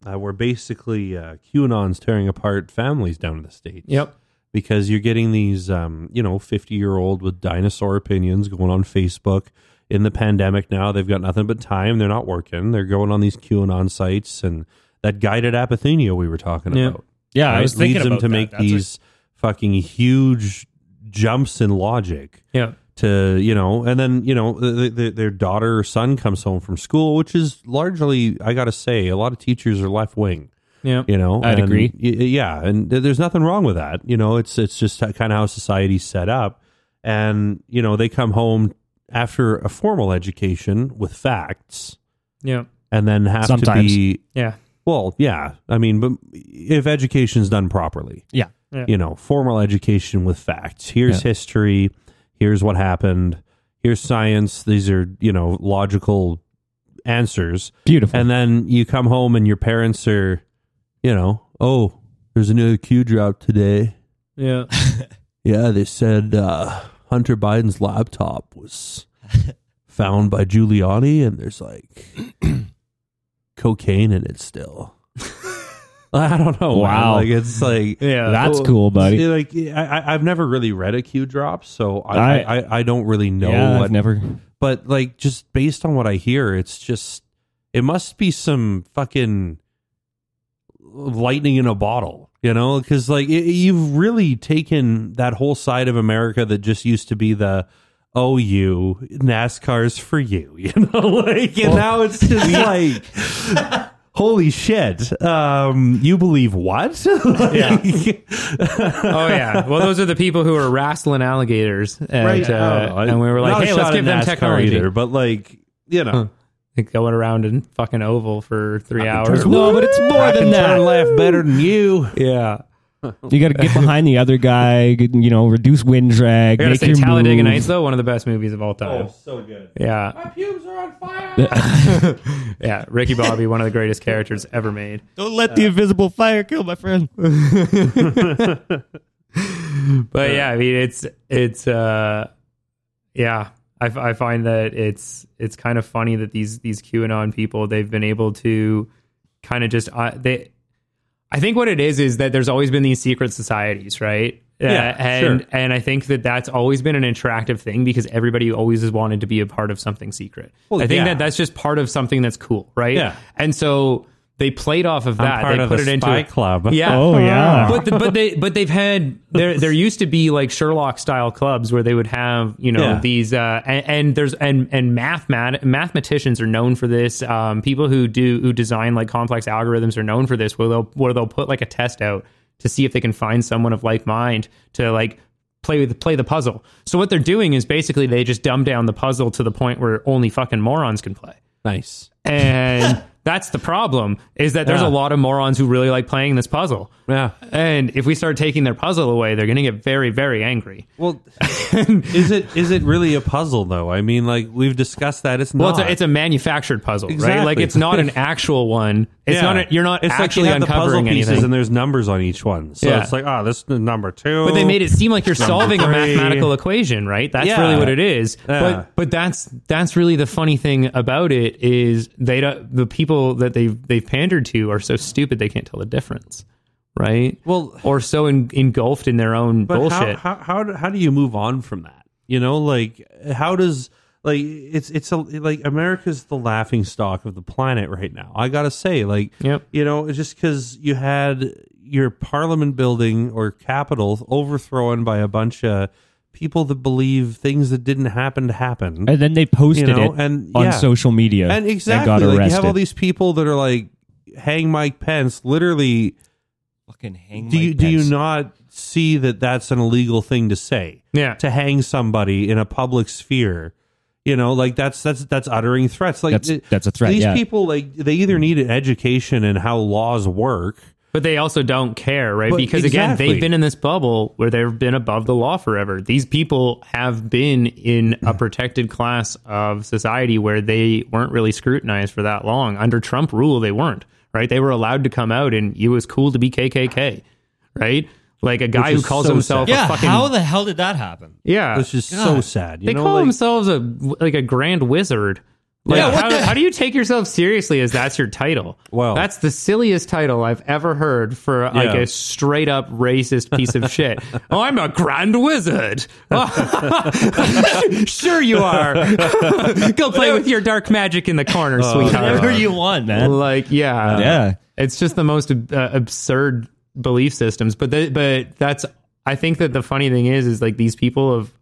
uh, where basically uh, QAnon's tearing apart families down in the states. Yep. Because you're getting these, um, you know, 50 year old with dinosaur opinions going on Facebook. In the pandemic now, they've got nothing but time. They're not working. They're going on these QAnon sites and that guided apophenia we were talking Yeah. about. Yeah, I was thinking leads them about to that. make That's a- these fucking huge jumps in logic Yeah. to you know and then you know th th their daughter or son comes home from school which is largely i gotta say a lot of teachers are left wing Yeah. you know I'd and agree. y- yeah and th- there's nothing wrong with that you know it's it's just kind of how society's set up and you know they come home after a formal education with facts Yeah. and then have Sometimes. to be Yeah. well yeah i mean but if education's done properly Yeah. Yeah. you know, formal education with facts. Here's Yeah. history. Here's what happened. Here's science. These are, you know, logical answers. Beautiful. And then you come home and your parents are, you know, oh, there's another Q drop today. Yeah. Yeah, they said uh, Hunter Biden's laptop was found by Giuliani and there's like cocaine in it still. I don't know. man. Wow. Like it's like Yeah. That's cool, buddy. See, Like I, I- I've never really read a Q drop, so I, I- I, I, I don't really know yeah, what. I've never. But like, just based on what I hear, it's just it must be some fucking lightning in a bottle, you know? Because like it, you've really taken that whole side of America that just used to be the oh you NASCAR's for you, you know? Like, and now it's just like. Holy shit! Um, you believe what? Yeah. oh yeah. Well, those are the people who are wrestling alligators, at, right? uh, Oh, and we were like, "Hey, let's give them NASCAR technology." either, but like you know, going around in fucking oval for three hours. No, but it's more I than can that. turn left better than you. Yeah. You got to get behind the other guy. get- You know, reduce wind drag. I gotta Make say, your Talladega move. Nights, though, one of the best movies of all time. Oh, so good. Yeah. My pubes are on fire. Yeah. Ricky Bobby, one of the greatest characters ever made. Don't let the invisible fire kill my friend. But yeah, I mean, it's, it's, uh, yeah. I, f- I find that it's it's kind of funny that these these QAnon people they've been able to kind of just uh, they I think what it is is that there's always been these secret societies, right? Yeah, Uh, and sure. and I think that that's always been an attractive thing because everybody always has wanted to be a part of something secret. Well, I think yeah. that that's just part of something that's cool, right? Yeah. And so they played off of that. part they of put the it into spy a- club. Yeah. Oh, yeah. But the, but they but they've had there there used to be like Sherlock style clubs where they would have you know Yeah. these uh and, and there's and and math mathematicians are known for this. Um, people who do who design like complex algorithms are known for this where they'll where they'll put like a test out to see if they can find someone of like mind to like play with play the puzzle. So what they're doing is basically they just dumb down the puzzle to the point where only fucking morons can play. Nice. And that's the problem is that there's Yeah. a lot of morons who really like playing this puzzle. Yeah. And if we start taking their puzzle away, they're going to get very, very angry. Well, is it is it really a puzzle though? I mean, like we've discussed that it's Well, not. it's a, it's a manufactured puzzle, right? Like it's not an actual one. It's Yeah. not. A, you're not It's actually like have the puzzle uncovering pieces anything. and there's numbers on each one. So Yeah. it's like, oh, this is number two. but they made it seem like you're solving a mathematical equation, right? That's really what it is. But but that's that's really the funny thing about it is they don't, the people that they've they've pandered to are so stupid they can't tell the difference, right? Well- or so en- engulfed in their own bullshit. How, how how do, how do you move on from that? You know, like how does like it's it's a like America's the laughing stock of the planet right now. I gotta say, like, Yep. you know, it's just because you had your Parliament building or Capitol overthrown by a bunch of people that believe things that didn't happen to happen. And then they posted You know, it and- on yeah. social media and exactly, got like you have all these people that are like, hang Mike Pence. Literally, Fucking hang do you Mike do you not see that that's an illegal thing to say? Yeah. to hang somebody in a public sphere. You know, like that's that's that's uttering threats. Like That's- it- that's a threat, These yeah. people, like they either need an education in how laws work. But they also don't care, right? But because again, they've been in this bubble where they've been above the law forever. These people have been in a protected class of society where they weren't really scrutinized for that long. Under Trump rule, they weren't, right? They were allowed to come out and it was cool to be KKK, right? Like a guy who calls so himself sad. Yeah, fucking how the hell did that happen? yeah. It's just so sad. You they know, call like, themselves a like a grand wizard. Like, Yeah, how, how do you take yourself seriously as that's your title? Well- that's the silliest title I've ever heard for like a straight up racist piece of shit. oh, I'm a grand wizard. Oh, sure you are. Go play with your dark magic in the corner, sweetheart. Whatever you want, man. Like, yeah, Yeah. It's just the most uh, absurd belief systems. But the, but that's I think that the funny thing is is like these people have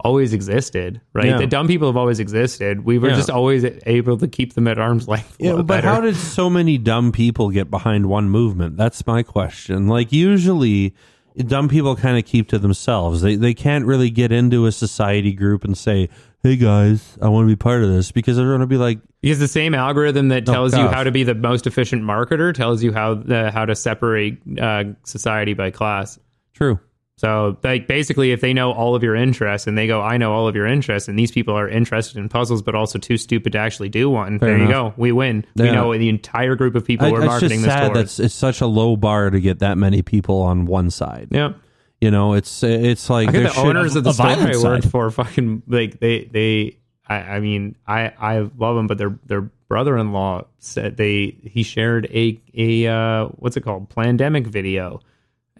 always existed, right? Yeah. The dumb people have always existed. We were Yeah. just always able to keep them at arm's length. Yeah, but better. how did so many dumb people get behind one movement? That's my question. Like usually dumb people kind of keep to themselves. They they can't really get into a society group and say, "Hey guys, I want to be part of this," because they're going to be like, Because the same algorithm that tells you how to be the most efficient marketer tells you how uh, how to separate uh, society by class. "True." So, like, basically, if they know all of your interests and they go, I know all of your interests, and these people are interested in puzzles, but also too stupid to actually do one, there you go. We win. We know the entire group of people I, we're it's marketing just this sad towards. that's it's such a low bar to get that many people on one side. yeah. You know, it's it's like the owners of the store I worked side. for fucking like they they I, I mean I I love them, but their their brother in law said they he shared a a uh, what's it called pandemic video,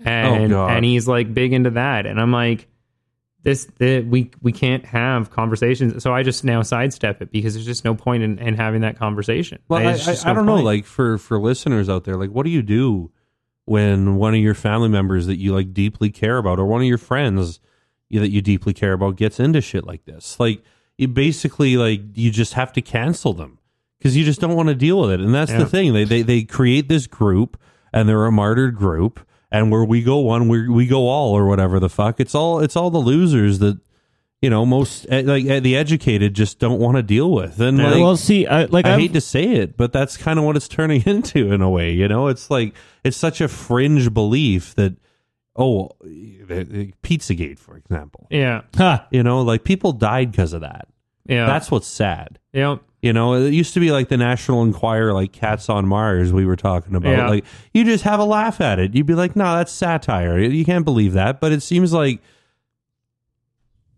Oh, and Oh, and he's like big into that, and I'm like this the, we we can't have conversations, so I just now sidestep it because there's just no point in, in having that conversation. Well, I, I, just I don't know. Like for for listeners out there, like what do you do when one of your family members that you like deeply care about, or one of your friends that you deeply care about, gets into shit like this? Like you basically like you just have to cancel them because you just don't want to deal with it. And that's Yeah. the thing. They they they create this group, and they're a martyred group. And where we go one, we we go all, or whatever the fuck. It's all it's all the losers that you know most eh, like eh, the educated just don't want to deal with. And like, well, see, I, like I I've- hate to say it, but that's kind of what it's turning into in a way. You know, it's like it's such a fringe belief that oh, the Pizzagate, for example. yeah Ha. You know, like people died because of that. yeah That's what's sad. yeah You know, it used to be like the National Enquirer, like Cats on Mars, we were talking about. Yeah. Like, you just have a laugh at it. You'd be like, no, that's satire. You can't believe that. But it seems like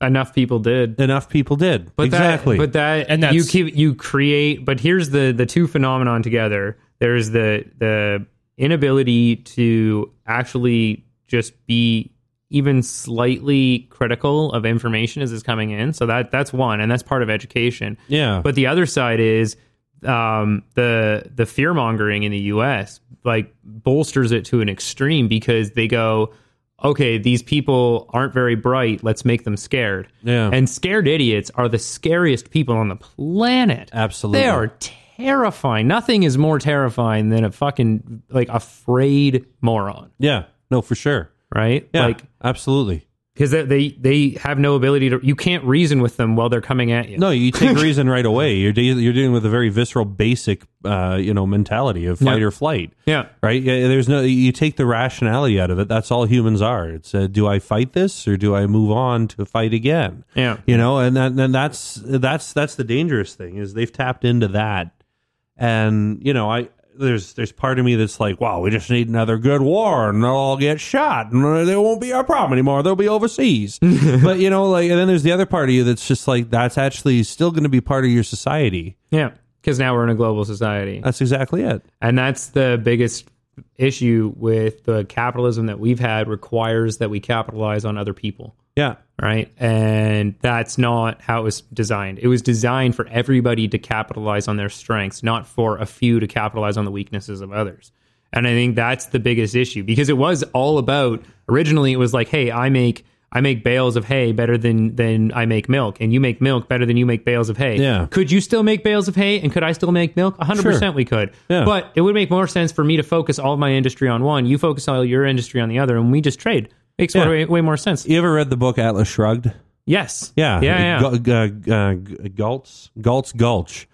enough people did. enough people did. But exactly. That, but that And and you keep you create. But here's the the two phenomenon together. There's the the inability to actually just be even slightly critical of information as it's coming in. So that that's one, and that's part of education. yeah. But the other side is um, the the fear mongering in the U.S. like bolsters it to an extreme because they go, okay, these people aren't very bright. Let's make them scared. Yeah. and scared idiots are the scariest people on the planet. Absolutely. they are terrifying. Nothing is more terrifying than a fucking like afraid moron, Yeah. No, for sure. Right? Yeah. Like absolutely. because they, they they have no ability to. You can't reason with them while they're coming at you. No, you take reason right away. You're de- you're dealing with a very visceral, basic, uh, you know, mentality of fight Yeah. or flight. Yeah. Right. Yeah, There's no. You take the rationality out of it. That's all humans are. It's uh, do I fight this or do I move on to fight again? Yeah. You know, and that, and that's that's that's the dangerous thing is they've tapped into that, and you know, I there's there's part of me that's like, wow, we just need another good war, and they'll all get shot, and there won't be our problem anymore. They'll be overseas. but you know, like, and then there's the other part of you that's just like, that's actually still going to be part of your society. Yeah. Because now we're in a global society. That's exactly it. And that's the biggest issue with the capitalism that we've had requires that we capitalize on other people. Yeah. Right. And that's not how it was designed. It was designed for everybody to capitalize on their strengths, not for a few to capitalize on the weaknesses of others. And I think that's the biggest issue because it was all about originally it was like, hey, I make I make bales of hay better than than I make milk, and you make milk better than you make bales of hay. Yeah. Could you still make bales of hay, and could I still make milk? hundred Sure. percent, we could. Yeah. But it would make more sense for me to focus all of my industry on one. You focus all your industry on the other, and we just trade. Makes Yeah. way, way more sense. You ever read the book Atlas Shrugged? Yes. Yeah. Yeah. yeah. Gu- gu- uh, G- Galt's Galt's Gulch.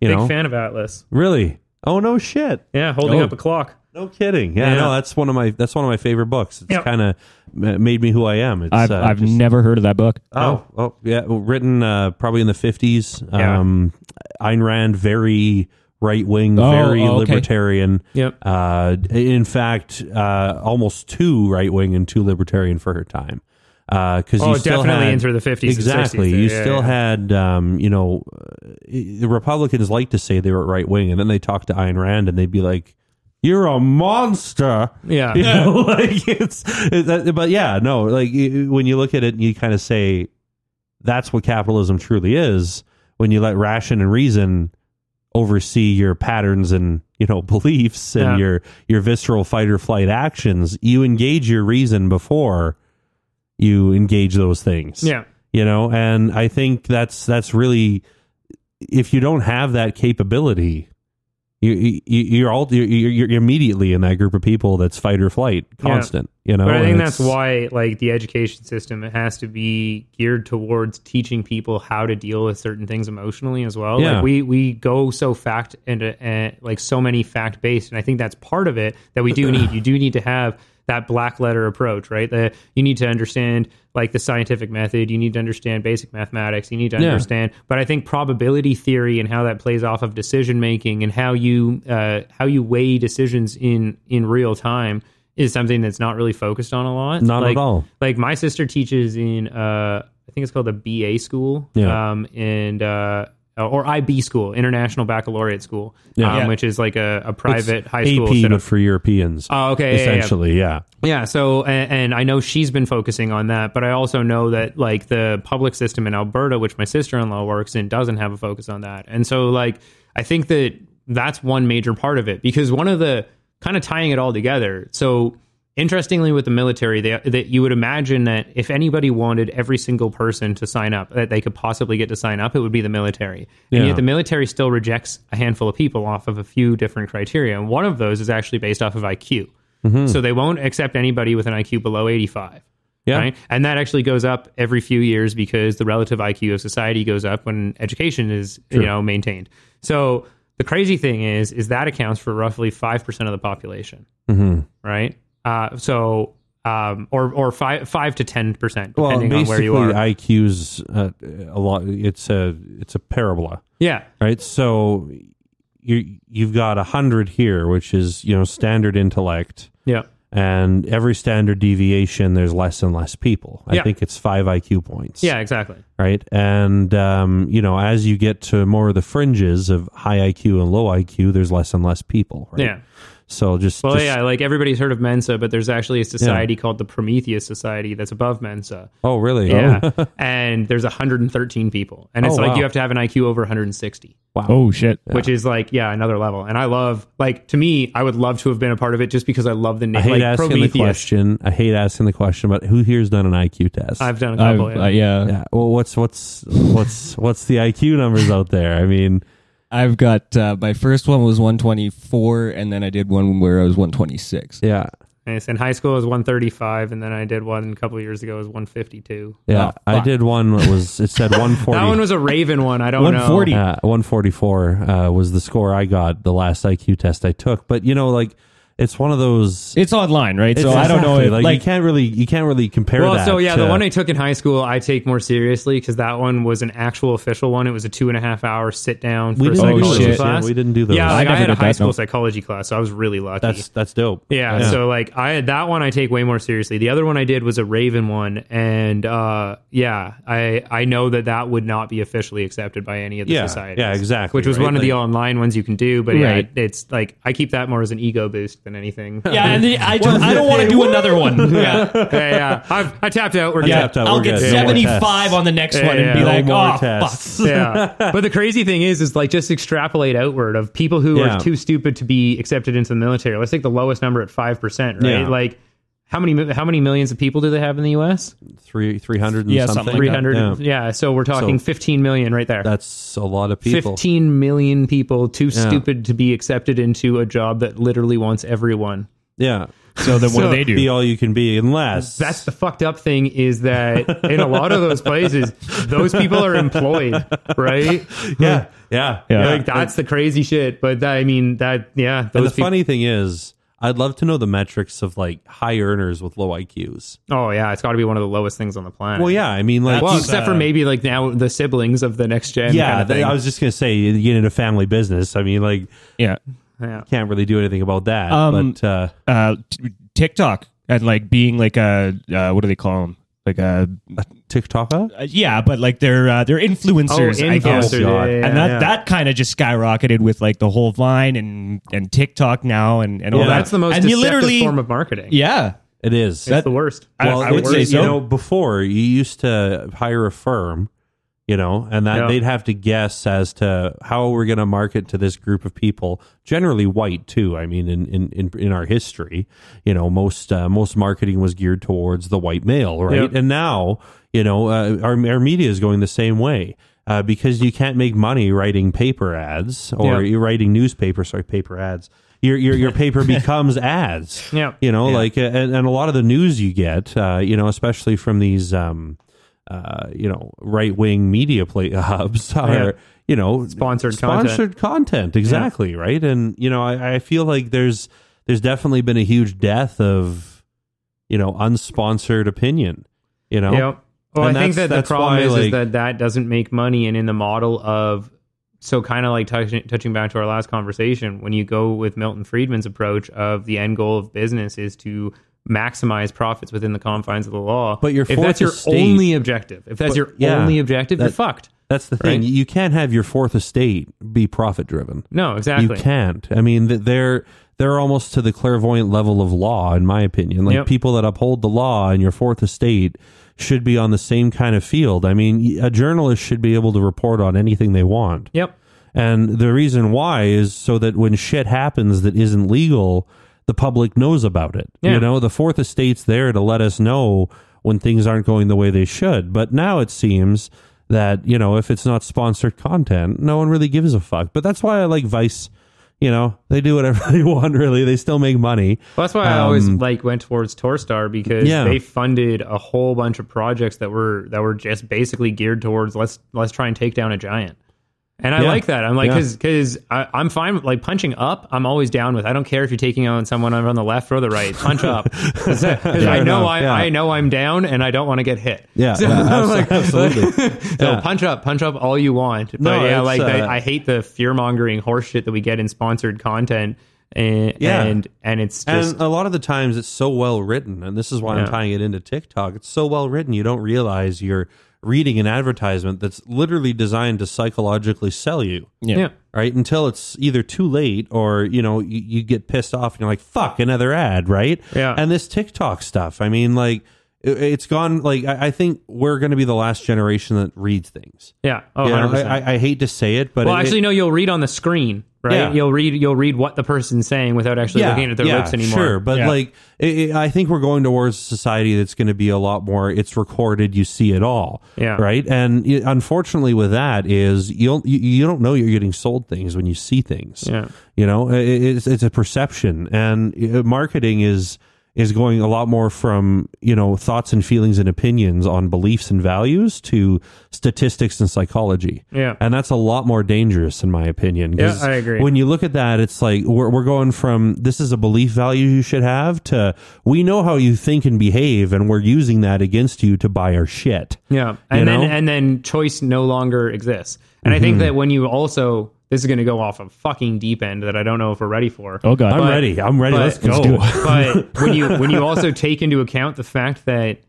You Big know, fan of Atlas. really? Oh no, shit. Yeah, holding Oh. up a clock. No kidding. Yeah, Yeah. no, that's one of my that's one of my favorite books. It's Yep. kind of made me who I am. It's, I've uh, I've just- never heard of that book. Oh, oh, yeah, written uh, probably in the fifties. Yeah. Um, Ayn Rand, very right wing, Oh, very oh, okay. libertarian. Yep. Uh, in fact, uh, almost too right wing and too libertarian for her time. Because Oh, you still definitely had, into the 50s and Exactly, 60s. you Yeah, still yeah. had, um, you know, uh, the Republicans like to say they were right wing, and then they talk to Ayn Rand, and they'd be like, "You're a monster." Yeah. you know, like it's, it, that- but yeah, no, like when you look at it, and you kind of say, that's what capitalism truly is. When you let ration and reason oversee your patterns and you know beliefs and Yeah. your your visceral fight or flight actions, you engage your reason before you engage those things Yeah. you know and i think that's that's really if you don't have that capability you, you you're all you're, you're immediately in that group of people that's fight or flight constant you know But I think that's why, like, the education system it has to be geared towards teaching people how to deal with certain things emotionally as well. Yeah. Like, we we go so fact and uh, like so many fact based, and I think that's part of it that we do need. You do need to have that black letter approach, right? That you need to understand like the scientific method. You need to understand basic mathematics. You need to Yeah. understand. But I think probability theory and how that plays off of decision making and how you uh, how you weigh decisions in in real time is something that's not really focused on a lot. Not at like, all. Like my sister teaches in uh, I think it's called the BA school, Yeah. um, and uh, or IB school, International Baccalaureate School, Yeah. um, Yeah. which is like a, a private high school. set but for Europeans. Oh, okay, yeah, yeah, yeah. essentially, yeah. Yeah, so and, and I know she's been focusing on that, but I also know that like the public system in Alberta, which my sister-in-law works in, doesn't have a focus on that. And so like I think that that's one major part of it because one of the kind of tying it all together. So interestingly with the military, that you would imagine that if anybody wanted every single person to sign up that they could possibly get to sign up, it would be the military. And Yeah. yet the military still rejects a handful of people off of a few different criteria. And one of those is actually based off of IQ. So they won't accept anybody with an IQ below 85. Yeah. Right. And that actually goes up every few years because the relative IQ of society goes up when education is, you know, maintained. So the crazy thing is, is that accounts for roughly 5% of the population. Mm-hmm. Right. Uh, so, um, or, or five, five to 10%, depending Well, on where you are. IQ's uh, a lot. It's a it's a parabola, yeah. right? So you you've got a hundred here, which is you know standard intellect. Yeah. and every standard deviation there's less and less people i Yeah. think it's five iq points Yeah, exactly. right and um, you know as you get to more of the fringes of high iq and low iq there's less and less people right Yeah. So just, Well, just yeah, like everybody's heard of Mensa, but there's actually a society called the Prometheus Society that's above Mensa. oh really? Yeah, Oh, and there's 113 people, and it's Oh, like wow. you have to have an IQ over 160, wow. Oh shit. which is like yeah another level. And I love like to me, I would love to have been a part of it just because I love the name. I hate like asking Prometheus. the question. I hate asking the question, but who here's done an IQ test? I've done a I've, couple. uh, yeah. yeah. yeah. Well, what's what's what's what's the IQ numbers out there? I mean, I've got uh, my first one was 124, and then I did one where I was 126. yeah, And it's in high school it was 135, and then I did one a couple of years ago it was 152. yeah. Oh, I did one that was it said 140. That one was a Raven one. I don't 140. know. uh, 144 uh, was the score I got the last IQ test I took. But you know, like it's one of those. It's online, right? So It's I don't know. If, like, like, you can't really you can't really compare Well, that. so yeah, the one I took in high school, I take more seriously because that one was an actual official one. It was a two and a half hour sit down we didn't, do Oh, those. Yeah, we didn't do those. Yeah, like I, never had a high that, school no. psychology class, so I was really lucky. that's that's dope. yeah, so like I had that one I take way more seriously. The other one I did was a Raven one, and uh, yeah, I I know that that would not be officially accepted by any of the Yeah, societies. yeah, exactly, Which was right? one of the online ones you can do, but yeah, Right. it, it's like I keep that more as an ego boost than anything. yeah, and the, I, just, I don't want to do another one. Yeah, yeah, yeah. I've, I tapped out. We're yeah. tapped out. I'll We're get good. No more 75 tests. on the next Yeah, one and yeah. be No like, more oh, tests. fuck. yeah. But the crazy thing is, is like just extrapolate outward of people who Yeah. are too stupid to be accepted into the military. Let's take the lowest number at five percent, right? Yeah. Like how many how many millions of people do they have in the U.S.? Three three hundred and Yeah, something. something Three like hundred. Yeah. Yeah. So we're talking So- fifteen million right there. That's a lot of people. Fifteen million people too Yeah. stupid to be accepted into a job that literally wants everyone. Yeah. So then what So- do they do? Be all you can be, unless That's the fucked up thing is that in a lot of those places, those people are employed, right? yeah, yeah, Yeah. Like that's the crazy shit. But that, I mean, that yeah. And the Those people, funny thing is, I'd love to know the metrics of like high earners with low IQs. Oh yeah, it's got to be one of the lowest things on the planet. Well, yeah, I mean, like, Well, you- except for maybe like now the siblings of the next gen. yeah, kind of they- thing. I was just gonna say, you get into family business. I mean, like, Yeah. yeah. can't really do anything about that. Um, but uh, Uh, t- TikTok and like being like a, uh, what do they call them? Like a, TikTok, uh, yeah, but like they're, uh, they're Oh, influencers, I guess. influencers. God. yeah, yeah, and that yeah. that kind of just skyrocketed with like the whole Vine and and TikTok now and and all that. that's the most and you literally form of marketing. yeah it is. it's the worst. I- well, I would it's- say you so. know, before you used to hire a firm, you know, and that Yeah. they'd have to guess as to how we're going to market to this group of people, generally white too. I mean, in in in, in our history, you know, most uh, most marketing was geared towards the white male, right? And now, you know, uh, our our media is going the same way. Uh, because you can't make money writing paper ads or Yeah. you're writing newspaper, sorry, paper ads. Your your your paper becomes ads. Yeah. You know, like uh, and, and a lot of the news you get, uh, you know, especially from these, um, uh, you know, right wing media play hubs are, Yeah. you know, Sponsored sponsored content, exactly, right? And you know, I, I feel like there's there's definitely been a huge death of, you know, unsponsored opinion. You know, Yep. Well, And I think that the problem why, is, like- is that that doesn't make money, and in the model of so kind of like touching touching back to our last conversation, when you go with Milton Friedman's approach of the end goal of business is to maximize profits within the confines of the law. But your if that's your estate- only objective, if that's But- your yeah, only objective, you're fucked. That's the thing. Right? You can't have your fourth estate be profit driven. No, exactly. You can't. I mean, they're they're almost to the clairvoyant level of law, in my opinion. Like Yep. people that uphold the law and your fourth estate should be on the same kind of field. I mean, a journalist should be able to report on anything they want. Yep. And the reason why is so that when shit happens that isn't legal, the public knows about it. Yeah. You know, the fourth estate's there to let us know when things aren't going the way they should. But now it seems that, you know, if it's not sponsored content, no one really gives a fuck. But that's why I like Vice. You know, they do whatever they want, really. They still make money. Well, that's why I always Um, like went towards Torstar because Yeah. they funded a whole bunch of projects that were that were just basically geared towards let's let's try and take down a giant. And I Yeah. like that. I'm like Yeah. because because I'm fine with like punching up. I'm always down with. I don't care if you're taking on someone on the left or the right. Punch up because I know I. I know I'm down and I don't want to get hit. Yeah, So, like- absolutely. so punch up, punch up all you want. But No, yeah, like uh, I hate the fear mongering horseshit that we get in sponsored content. And, Yeah. and and it's just and a lot of the times it's so well written, and this is why. I'm tying it into TikTok. It's so well written, you don't realize you're reading an advertisement that's literally designed to psychologically sell you Yeah. yeah. right until it's either too late or you know you, you get pissed off and you're like fuck another ad right Yeah. and this tiktok stuff i mean like it, it's gone like I, I think we're going to be the last generation that reads things Yeah. Oh, You know, I, I, I hate to say it but well, it- actually, no. You'll read on the screen, right? Yeah. You'll read. You'll read what the person's saying without actually looking at their lips anymore. Sure, but Yeah. like it, it- I think we're going towards a society that's going to be a lot more. It's recorded, you see it all. Yeah. right. And it- unfortunately, with that is you'll you, you don't know you're getting sold things when you see things. Yeah. you know, it, it's it's a perception, and uh, marketing is is going a lot more from you know thoughts and feelings and opinions on beliefs and values to statistics and psychology. Yeah. and that's a lot more dangerous in my opinion. Yeah, I agree. When you look at that, it's like we're we're going from this is a belief value you should have to we know how you think and behave, and we're using that against you to buy our shit. Yeah, and then know? Mm-hmm. and then choice no longer exists. And I think that when you also this is going to go off a fucking deep end that I don't know if we're ready for. Oh god. I'm But- ready. I'm ready. but- Let's Let's go. but when you when you also take into account the fact that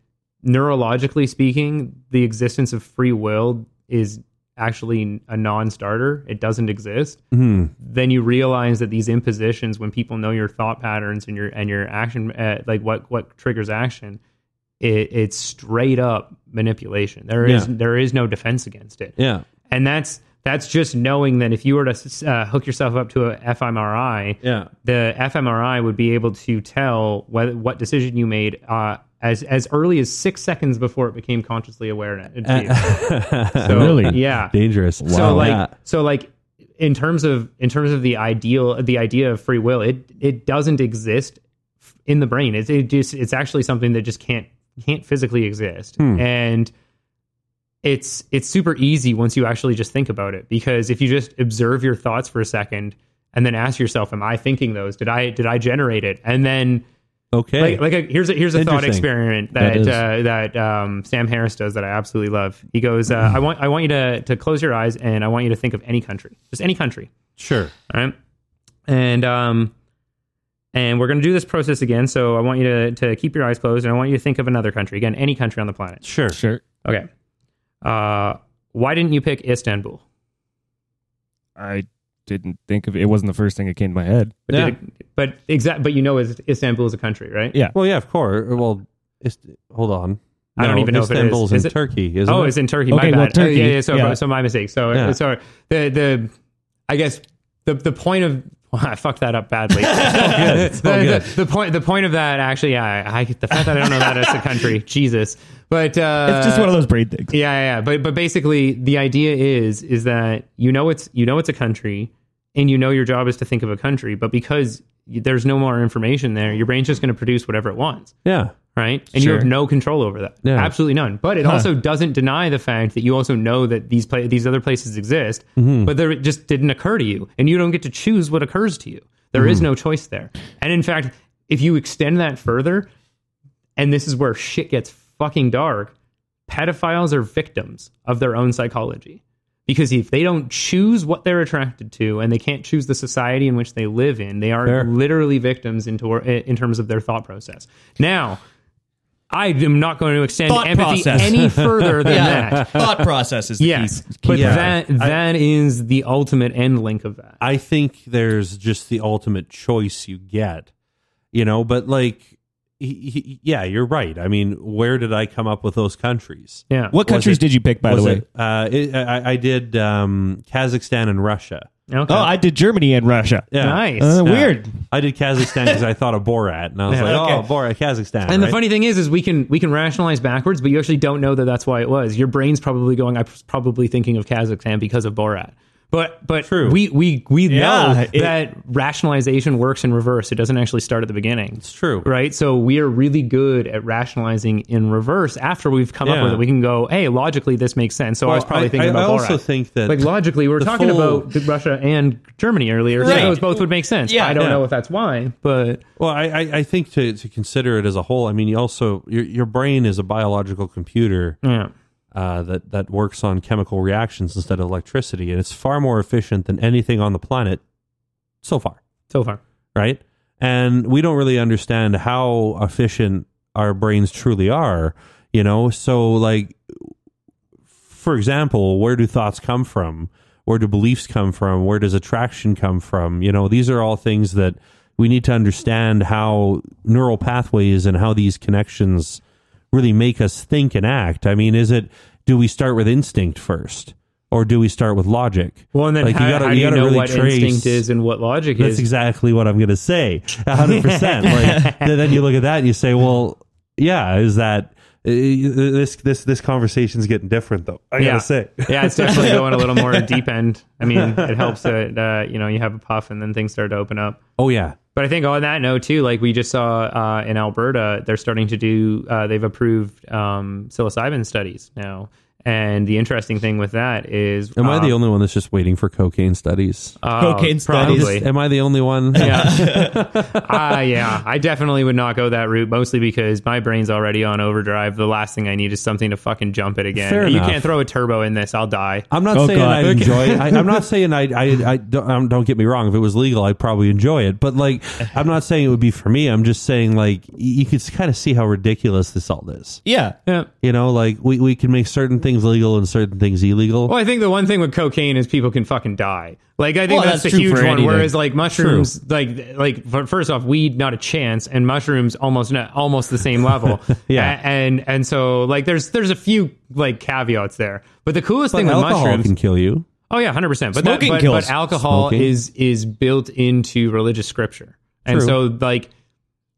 neurologically speaking, the existence of free will is actually a non-starter. It doesn't exist. Hmm. Then you realize that these impositions, when people know your thought patterns and your and your action, uh, like what what triggers action, it, it's straight up manipulation. There is Yeah. there is no defense against it Yeah. and that's that's just knowing that if you were to uh, hook yourself up to a fMRI, Yeah. the fMRI would be able to tell whether, what decision you made uh, as as early as six seconds before it became consciously aware. you. So, Really? Yeah. Dangerous. Wow. So like Yeah. so like in terms of in terms of the ideal the idea of free will, it it doesn't exist in the brain. It's it just it's actually something that just can't can't physically exist. And it's it's super easy once you actually just think about it because if you just observe your thoughts for a second and then ask yourself am i thinking those did i did i generate it and then okay. like like a, here's a here's a thought experiment That that is. uh, that um, Sam Harris does that I absolutely love. He goes, uh, I want I want you to to close your eyes and I want you to think of any country, just any country, sure. all right? And um, and we're gonna do this process again. So I want you to to keep your eyes closed and I want you to think of another country again, any country on the planet. Sure. Sure. Okay. Uh, why didn't you pick Istanbul? I didn't think of it. It wasn't the first thing that came to my head. But Yeah. it, but exact. But you know, is Istanbul is a country, right? Yeah. Well, yeah, of course. Well, it's, hold on. I don't even know if it is. Is in it- Turkey, isn't Oh, it? it's in Turkey. Okay, my well, bad. Turkey, yeah, yeah. So, yeah. so my mistake. So, Yeah. sorry. The the I guess the the point of well, I fucked that up badly. It's all the, good. the, the point the point of that actually, yeah, I, I the fact that I don't know that as a country, Jesus. But uh, It's just one of those brain things. yeah, yeah, yeah. But but basically, the idea is is that you know it's you know it's a country, and you know your job is to think of a country, but because there's no more information there, your brain's just going to produce whatever it wants yeah. Right? And you have no control over that. Yeah. Absolutely none. But it also doesn't deny the fact that you also know that these pla- these other places exist, Mm-hmm. but it just didn't occur to you, and you don't get to choose what occurs to you. There is Mm-hmm. no choice there. And in fact, if you extend that further, and this is where shit gets fucking dark, pedophiles are victims of their own psychology. Because if they don't choose what they're attracted to and they can't choose the society in which they live in, they are Fair. literally victims in, tor- in terms of their thought process. Now, I am not going to extend Thought empathy process. any further than that. Thought process is the Yes, key. but Yeah. that that is the ultimate end link of that. I think there's just the ultimate choice you get, you know, but like, he, he, yeah, you're right. I mean, where did I come up with those countries? Yeah. What Was countries it- did you pick, by the Was way? it, uh, it, I, I did um, Kazakhstan and Russia. Okay. Oh, I did Germany and Russia. Yeah. nice. Uh, Yeah. Weird. I did Kazakhstan because I thought of Borat, and I was Yeah. like, Okay. "Oh, Borat, Kazakhstan." And the right? funny thing is, is we can we can rationalize backwards, but you actually don't know that that's why it was. Your brain's probably going. I was probably thinking of Kazakhstan because of Borat. But but True. we we we Yeah, know it- that rationalization works in reverse. It doesn't actually start at the beginning. it's true, Right, so we are really good at rationalizing in reverse. After we've come up with it, we can go, "Hey, logically, this makes sense." So I was Well, probably I- thinking I about also Borat. think that like logically, we were talking full- about Russia and Germany earlier, Right. so those both would make sense. Yeah. I don't Yeah. know if that's why, but Well, I, I, I think to, to consider it as a whole, I mean, you also your your brain is a biological computer yeah, uh, that that works on chemical reactions instead of electricity, and it's far more efficient than anything on the planet so far, so far. right? And we don't really understand how efficient our brains truly are, you know. So, like, for example, where do thoughts come from? Where do beliefs come from? Where does attraction come from? You know, these are all things that we need to understand how neural pathways and how these connections really make us think and act. I mean, is it do we start with instinct first? Or do we start with logic? Well, and then Like, how, you gotta- how you do you gotta know really what trace- instinct is and what logic That's is? That's exactly what I'm going to say. 100%. like th- then you look at that and you say, well, yeah, is that this this this conversation's getting different though. I yeah. say. yeah, it's definitely going a little more deep end. I mean, it helps that uh, you know you have a puff and then things start to open up. Oh yeah. But I think on that note too, like we just saw uh, in Alberta, they're starting to do. Uh, they've approved um, psilocybin studies now, and the interesting thing with that is, Am I the um, only one that's just waiting for cocaine studies? uh, Cocaine studies. probably. Am I the only one? yeah. uh, yeah. I definitely would not go that route, mostly because my brain's already on overdrive. The last thing I need is something to fucking jump it again. Fair you enough. can't throw a turbo in this. I'll die. I'm not Oh, saying God. I'd enjoy it. I, I'm not saying I, I, I don't, um, don't get me wrong. If it was legal, I'd probably enjoy it. But like, I'm not saying it would be for me. I'm just saying like, you could kind of see how ridiculous this all is. Yeah. Yeah. You know, like we, we can make certain things legal and certain things illegal. Well, I think the one thing with cocaine is people can fucking die. Like I think Well, that's, that's the huge one. anything. Whereas like mushrooms, like like first off, weed not a chance, and mushrooms almost not, almost the same level. Yeah. A- and and so like there's there's a few like caveats there. But the coolest But thing with mushrooms, can kill you. oh yeah, hundred percent. But that, but, but alcohol Smoking. is is built into religious scripture, and True. so like.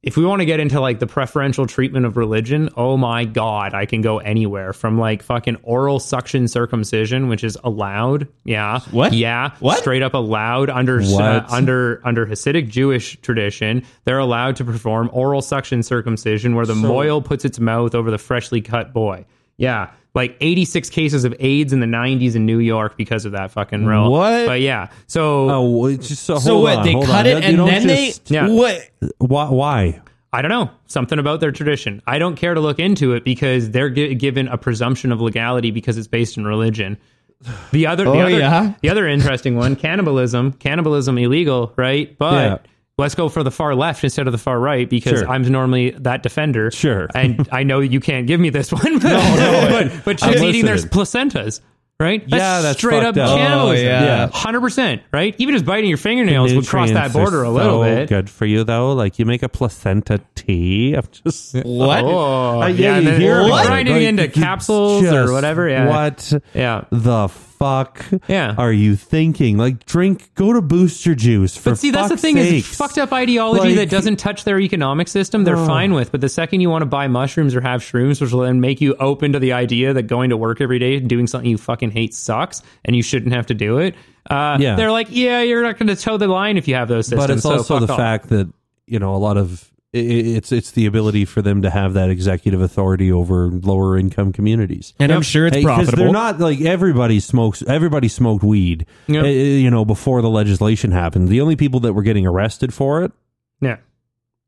If we want to get into like the preferential treatment of religion, oh my god, I can go anywhere from like fucking oral suction circumcision, which is allowed. Yeah. What? Yeah. What? Straight up allowed under uh, under under Hasidic Jewish tradition. They're allowed to perform oral suction circumcision where the mohel puts its mouth over the freshly cut boy. Yeah. Like 86 cases of AIDS in the 90s in New York because of that fucking rule. What? But yeah. So Oh, well, it's just so. So what? on, they hold cut on. it You and then just- Yeah. what? Why? Why? I don't know something about their tradition. I don't care to look into it because they're gi- given a presumption of legality because it's based in religion. The other, the Oh, other, yeah? the other interesting one, cannibalism. Cannibalism illegal, right? But Yeah. Let's go for the far left instead of the far right because Sure. I'm normally that defender. Sure. and I know you can't give me this one. But, no, but but chicks I'm eating their placentas. Right? Yeah, that's straight up up. cannibalism. Oh, yeah. Hundred percent. Right? Even just biting your fingernails would cross that Nutrients are border a little so bit. Good for you though. Like you make a placenta tea. I'm just. What? Oh, I- yeah, and you then hear we're it. grinding Like, into you capsules or whatever. Yeah, What Yeah. the fuck Yeah. are you thinking? Like drink, go to Booster Juice. For But see, that's the thing is fucked up ideology Like- that doesn't touch their economic system. They're Oh. fine with, but the second you want to buy mushrooms or have shrooms, which will then make you open to the idea that going to work every day and doing something you fucking hate sucks, and you shouldn't have to do it. Uh, Yeah. they're like, yeah, you're not going to toe the line if you have those systems. But it's so also the off. fact that you know a lot of it's it's the ability for them to have that executive authority over lower income communities. And I'm sure it's Hey, 'cause profitable. they're not like everybody smokes. Everybody smoked weed, Yep. uh, you know, before the legislation happened. The only people that were getting arrested for it, yeah,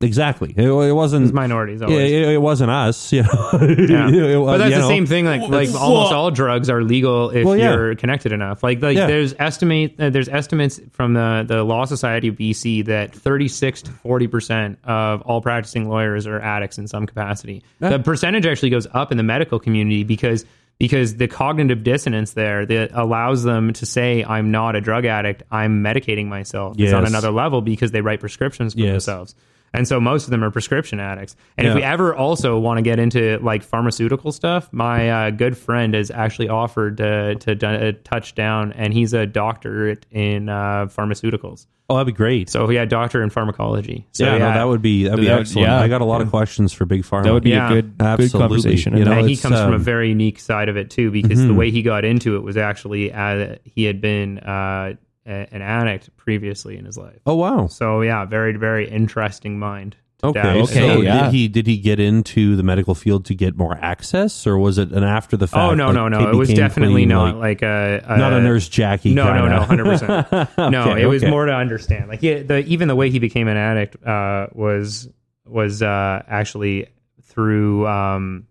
exactly, it, it wasn't. minorities Yeah, always. it, it wasn't us, you know. Yeah. It was- but that's you the know. same thing. Like like almost all drugs are legal if Well, yeah. you're connected enough. Like like Yeah. there's estimate uh, there's estimates from the the Law Society of BC that 36 to 40 percent of all practicing lawyers are addicts in some capacity. The percentage actually goes up in the medical community because because the cognitive dissonance there that allows them to say I'm not a drug addict, I'm medicating myself is on another level because they write prescriptions for Yes. themselves. And so most of them are prescription addicts. And if we ever also want to get into like pharmaceutical stuff, my uh, good friend has actually offered to to do- uh, touch down, and he's a doctorate in uh, pharmaceuticals. Oh, that'd be great. So yeah, doctor in pharmacology. So yeah, no, that would be that'd be That would- excellent. yeah. I got a lot of questions for Big Pharma. that would be Yeah. a good, good conversation. You know, and he it's, comes from a um, very unique side of it too, because Mm-hmm. the way he got into it was actually uh, he had been uh, a- an addict previously in his life. oh wow. So yeah, very very interesting mind. to Okay. dive Okay, So yeah. did he did he get into the medical field to get more access, or was it an after the fact? Oh no like, no no! It was definitely clean, not like, like, a, a not a nurse Jackie. No, no, no, hundred percent. No, Okay, it was okay. more to understand. Like he, the even the way he became an addict uh, was was uh, actually through um,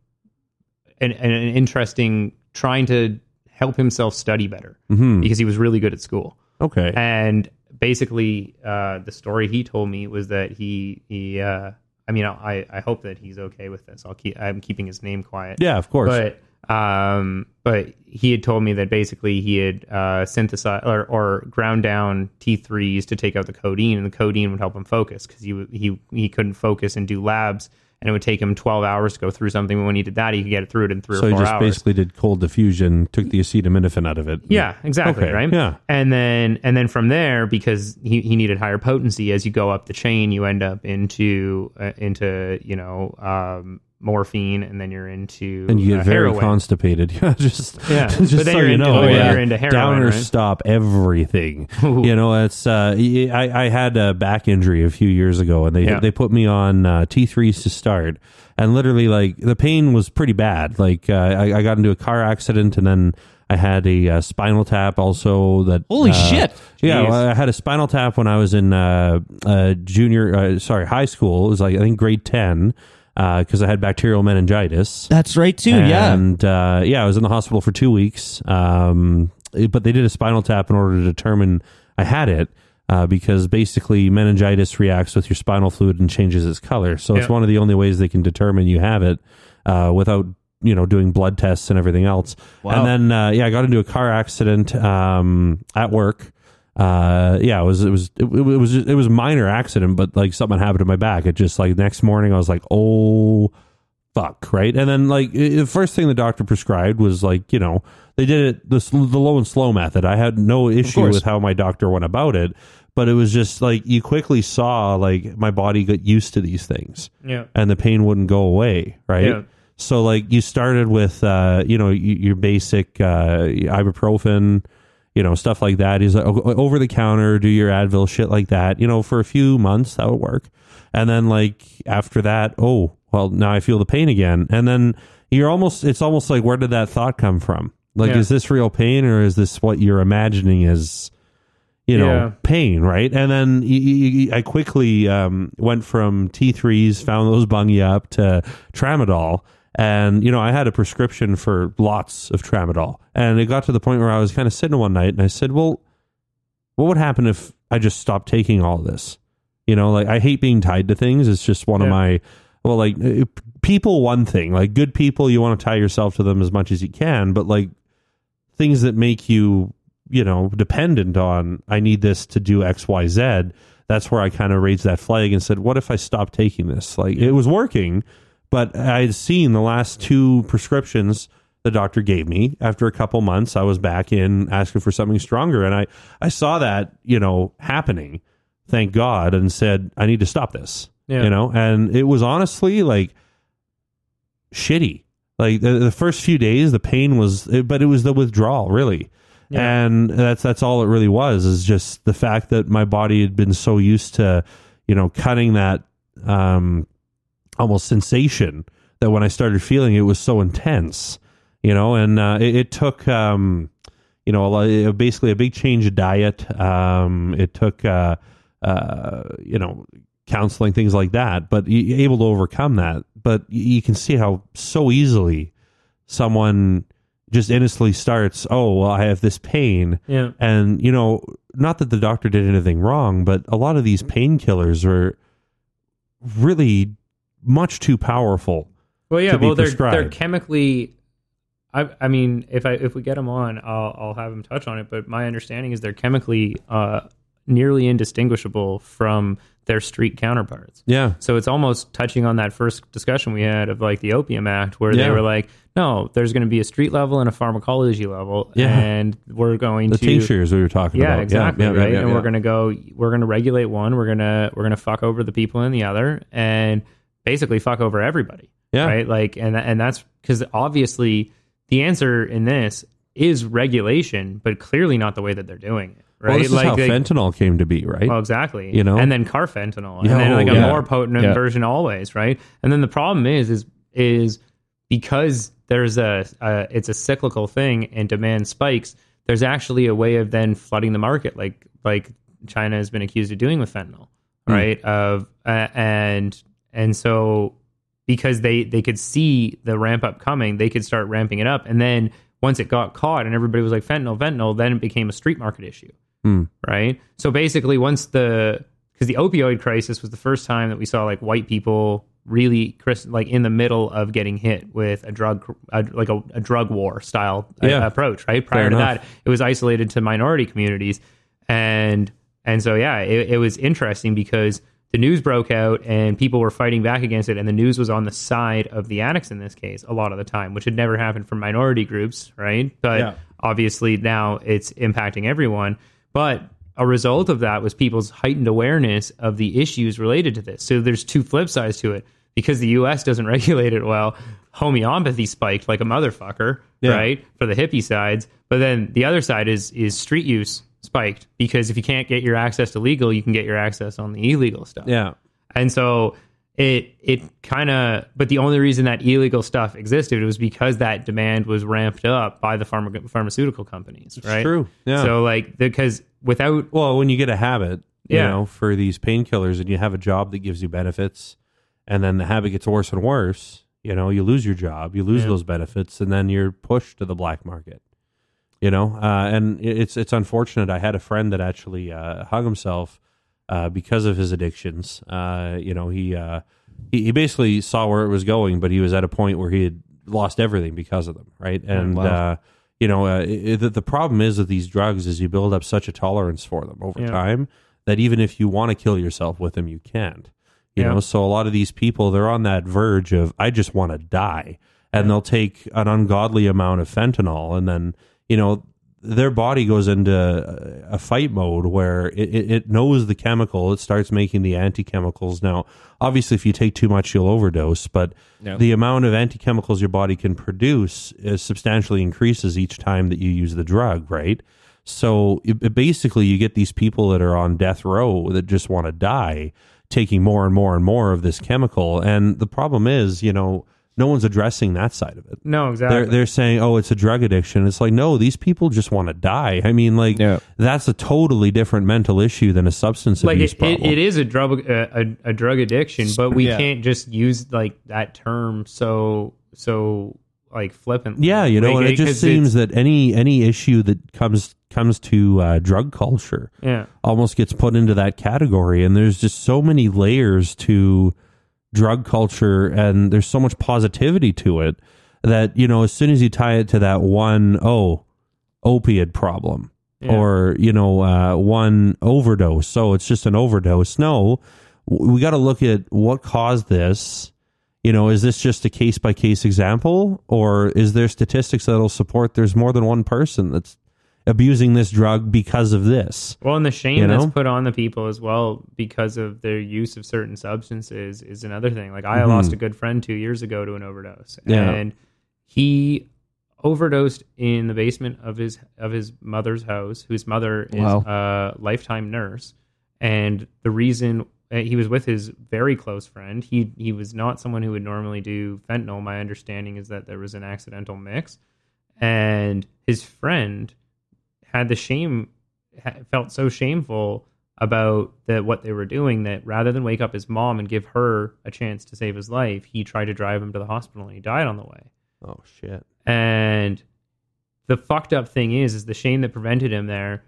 an, an interesting trying to help himself study better Mhm. because he was really good at school. Okay. And basically, uh, the story he told me was that he he. Uh, I mean, I I hope that he's okay with this. I'll keep. I'm keeping his name quiet. Yeah, of course. But Um, but he had told me that basically he had uh, synthesized or, or ground down T3s to take out the codeine, and the codeine would help him focus because he he he couldn't focus and do labs, and it would take him 12 hours to go through something. But when he did that, he could get it through it in three So or he just hours. basically did cold diffusion, took the acetaminophen out of it. Yeah, exactly. Okay, Right. yeah. And then and then from there, because he, he needed higher potency, as you go up the chain, you end up into uh, into you know um, morphine, and then you're into and you get uh, very heroin. constipated. Yeah, just Yeah, just but then so you're you into- know, but then yeah. you're into heroin, downers right? stop everything. you know, it's uh, I I had a back injury a few years ago, and they Yeah. they put me on uh, T threes to start, and literally like the pain was pretty bad. Like uh, I, I got into a car accident, and then. I had a uh, spinal tap also that Holy uh, shit. Yeah, Jeez. well, I had a spinal tap when I was in uh, uh, junior, uh, sorry, high school. It was like I think grade ten because I had bacterial meningitis. That's right too. yeah. And uh, yeah, I was in the hospital for two weeks. Um, but they did a spinal tap in order to determine I had it uh, because basically meningitis reacts with your spinal fluid and changes its color. So it's one of the only ways they can determine you have it uh, without you know doing blood tests and everything else. Wow. And then uh, yeah, I got into a car accident um, at work. Uh, yeah, it was it was it, it was just, it was a minor accident, but like something happened to my back. It just like next morning I was like, oh fuck, right? And then like i- the first thing the doctor prescribed was like you know they did it the the low and slow method. I had no issue with how my doctor went about it, but it was just like you quickly saw like my body got used to these things Yeah. and the pain wouldn't go away, right? Yeah. So like you started with uh, you know your basic uh, ibuprofen, you know stuff like that. He's like over the counter, do your Advil, shit like that. You know for a few months that would work, and then like after that, oh well, now I feel the pain again, and then you're almost it's almost like where did that thought come from? Like Yeah. is this real pain or is this what you're imagining as you know Yeah. pain right and then y- y- y- i quickly um, went from t3s found those bung you up to tramadol and you know i had a prescription for lots of tramadol. And it got to the point where i was kind of sitting one night and i said well what would happen if i just stopped taking all of this? You know like i hate being tied to things. It's just one of my well like uh, people one thing like good people you want to tie yourself to them as much as you can but like things that make you you know dependent on i need this to do xyz that's where i kind of raised that flag and said what if i stopped taking this? Like it was working but i had seen the last two prescriptions the doctor gave me. After a couple months i was back in asking for something stronger. And i i saw that you know happening thank god and said i need to stop this Yeah. you know? And it was honestly like shitty. Like the, the first few days the pain was but it was the withdrawal really. Yeah. and that's that's all it really was is just the fact that my body had been so used to you know cutting that um almost sensation that when i started feeling it was so intense you know and uh, it, it took um you know a lot, basically a big change of diet um it took uh uh you know counseling things like that but you, you're able to overcome that but you, you can see how so easily someone just innocently starts oh well i have this pain Yeah. and you know not that the doctor did anything wrong but a lot of these painkillers are really much too powerful Well, yeah. to Well, they're they're chemically. I I mean, if I if we get them on, I'll I'll have them touch on it. But my understanding is they're chemically uh, nearly indistinguishable from their street counterparts. yeah So it's almost touching on that first discussion we had of like the Opium Act, where Yeah. they were like, no, there's going to be a street level and a pharmacology level, Yeah. and we're going the to tinctures we were talking yeah, about exactly, yeah, yeah, right. and we're gonna go, we're gonna regulate one, we're gonna we're gonna fuck over the people in the other, and basically fuck over everybody, Yeah. right? Like, and and that's because obviously the answer in this is regulation, but clearly not the way that they're doing it, right? well, this like is how they- fentanyl came to be right well, exactly. You know? and then carfentanil, and Yeah, then like a yeah. more potent Yeah. version always, right? And then the problem is, is is because there's a, a it's a cyclical thing and demand spikes. There's actually a way of then flooding the market, like like China has been accused of doing with fentanyl, Hmm. right? Of uh, and and so because they they could see the ramp up coming, they could start ramping it up, and then once it got caught and everybody was like fentanyl, fentanyl, then it became a street market issue Hmm. right? So basically, once the because the opioid crisis was the first time that we saw like white people really Chris like in the middle of getting hit with a drug a, like a, a drug war style uh, Yeah. approach right prior Fair to enough. that it was isolated to minority communities and and so yeah it, it was interesting because the news broke out and people were fighting back against it and the news was on the side of the addicts in this case a lot of the time which had never happened for minority groups right? But Yeah. obviously now it's impacting everyone. But a result of that was people's heightened awareness of the issues related to this. So there's two flip sides to it. Because the us doesn't regulate it well homeopathy spiked like a motherfucker Yeah. right for the hippie sides. But then the other side is is street use spiked because if you can't get your access to legal you can get your access on the illegal stuff Yeah. and so it it kind of but the only reason that illegal stuff existed was because that demand was ramped up by the pharma, pharmaceutical companies right true. Yeah. so like because without Well, when you get a habit, you Yeah. know, for these painkillers and you have a job that gives you benefits and then the habit gets worse and worse, you know, you lose your job, you lose Yeah. those benefits and then you're pushed to the black market. You know, uh, and it's it's unfortunate. I had a friend that actually uh, hung himself uh, because of his addictions. Uh, you know, he, uh, he he basically saw where it was going, but he was at a point where he had lost everything because of them, right? And wow. uh, you know, uh, it, the, the problem is with these drugs is you build up such a tolerance for them over Yeah. time that even if you want to kill yourself with them, you can't. You Yeah. know, so a lot of these people they're on that verge of I just want to die, and they'll take an ungodly amount of fentanyl, and then you know their body goes into a- fight mode where it, it, knows the chemical, it starts making the anti chemicals. Now, obviously, if you take too much, you'll overdose, but the amount of anti chemicals your body can produce is substantially increases each time that you use the drug, right? So it, it basically, you get these people that are on death row that just want to die, taking more and more and more of this chemical. And the problem is, you know, no one's addressing that side of it. no exactly They're they're saying, "Oh, it's a drug addiction." It's like, no, these people just want to die. I mean, like Yeah. that's a totally different mental issue than a substance like abuse it, it, problem. it is a drug a, a, a drug addiction but we Yeah. can't just use like that term so so like flippantly Yeah, you know, Like, and it just seems that any any issue that comes comes to uh, drug culture yeah almost gets put into that category, and there's just so many layers to drug culture, and there's so much positivity to it that you know, as soon as you tie it to that one oh opiate problem Yeah. or you know uh, one overdose, so it's just an overdose. No, we got to look at what caused this. You know, is this just a case by case example, or is there statistics that'll support there's more than one person that's abusing this drug because of this? Well, and the shame You know? that's put on the people as well because of their use of certain substances is another thing. Like I Mhm. lost a good friend two years ago to an overdose, Yeah. and he overdosed in the basement of his of his mother's house, whose mother is Wow. a lifetime nurse. And the reason uh, he was with his very close friend, he he was not someone who would normally do fentanyl. My understanding is that there was an accidental mix, and his friend had the shame felt so shameful about that what they were doing that rather than wake up his mom and give her a chance to save his life, he tried to drive him to the hospital and he died on the way. Oh shit! And the fucked up thing is, is the shame that prevented him there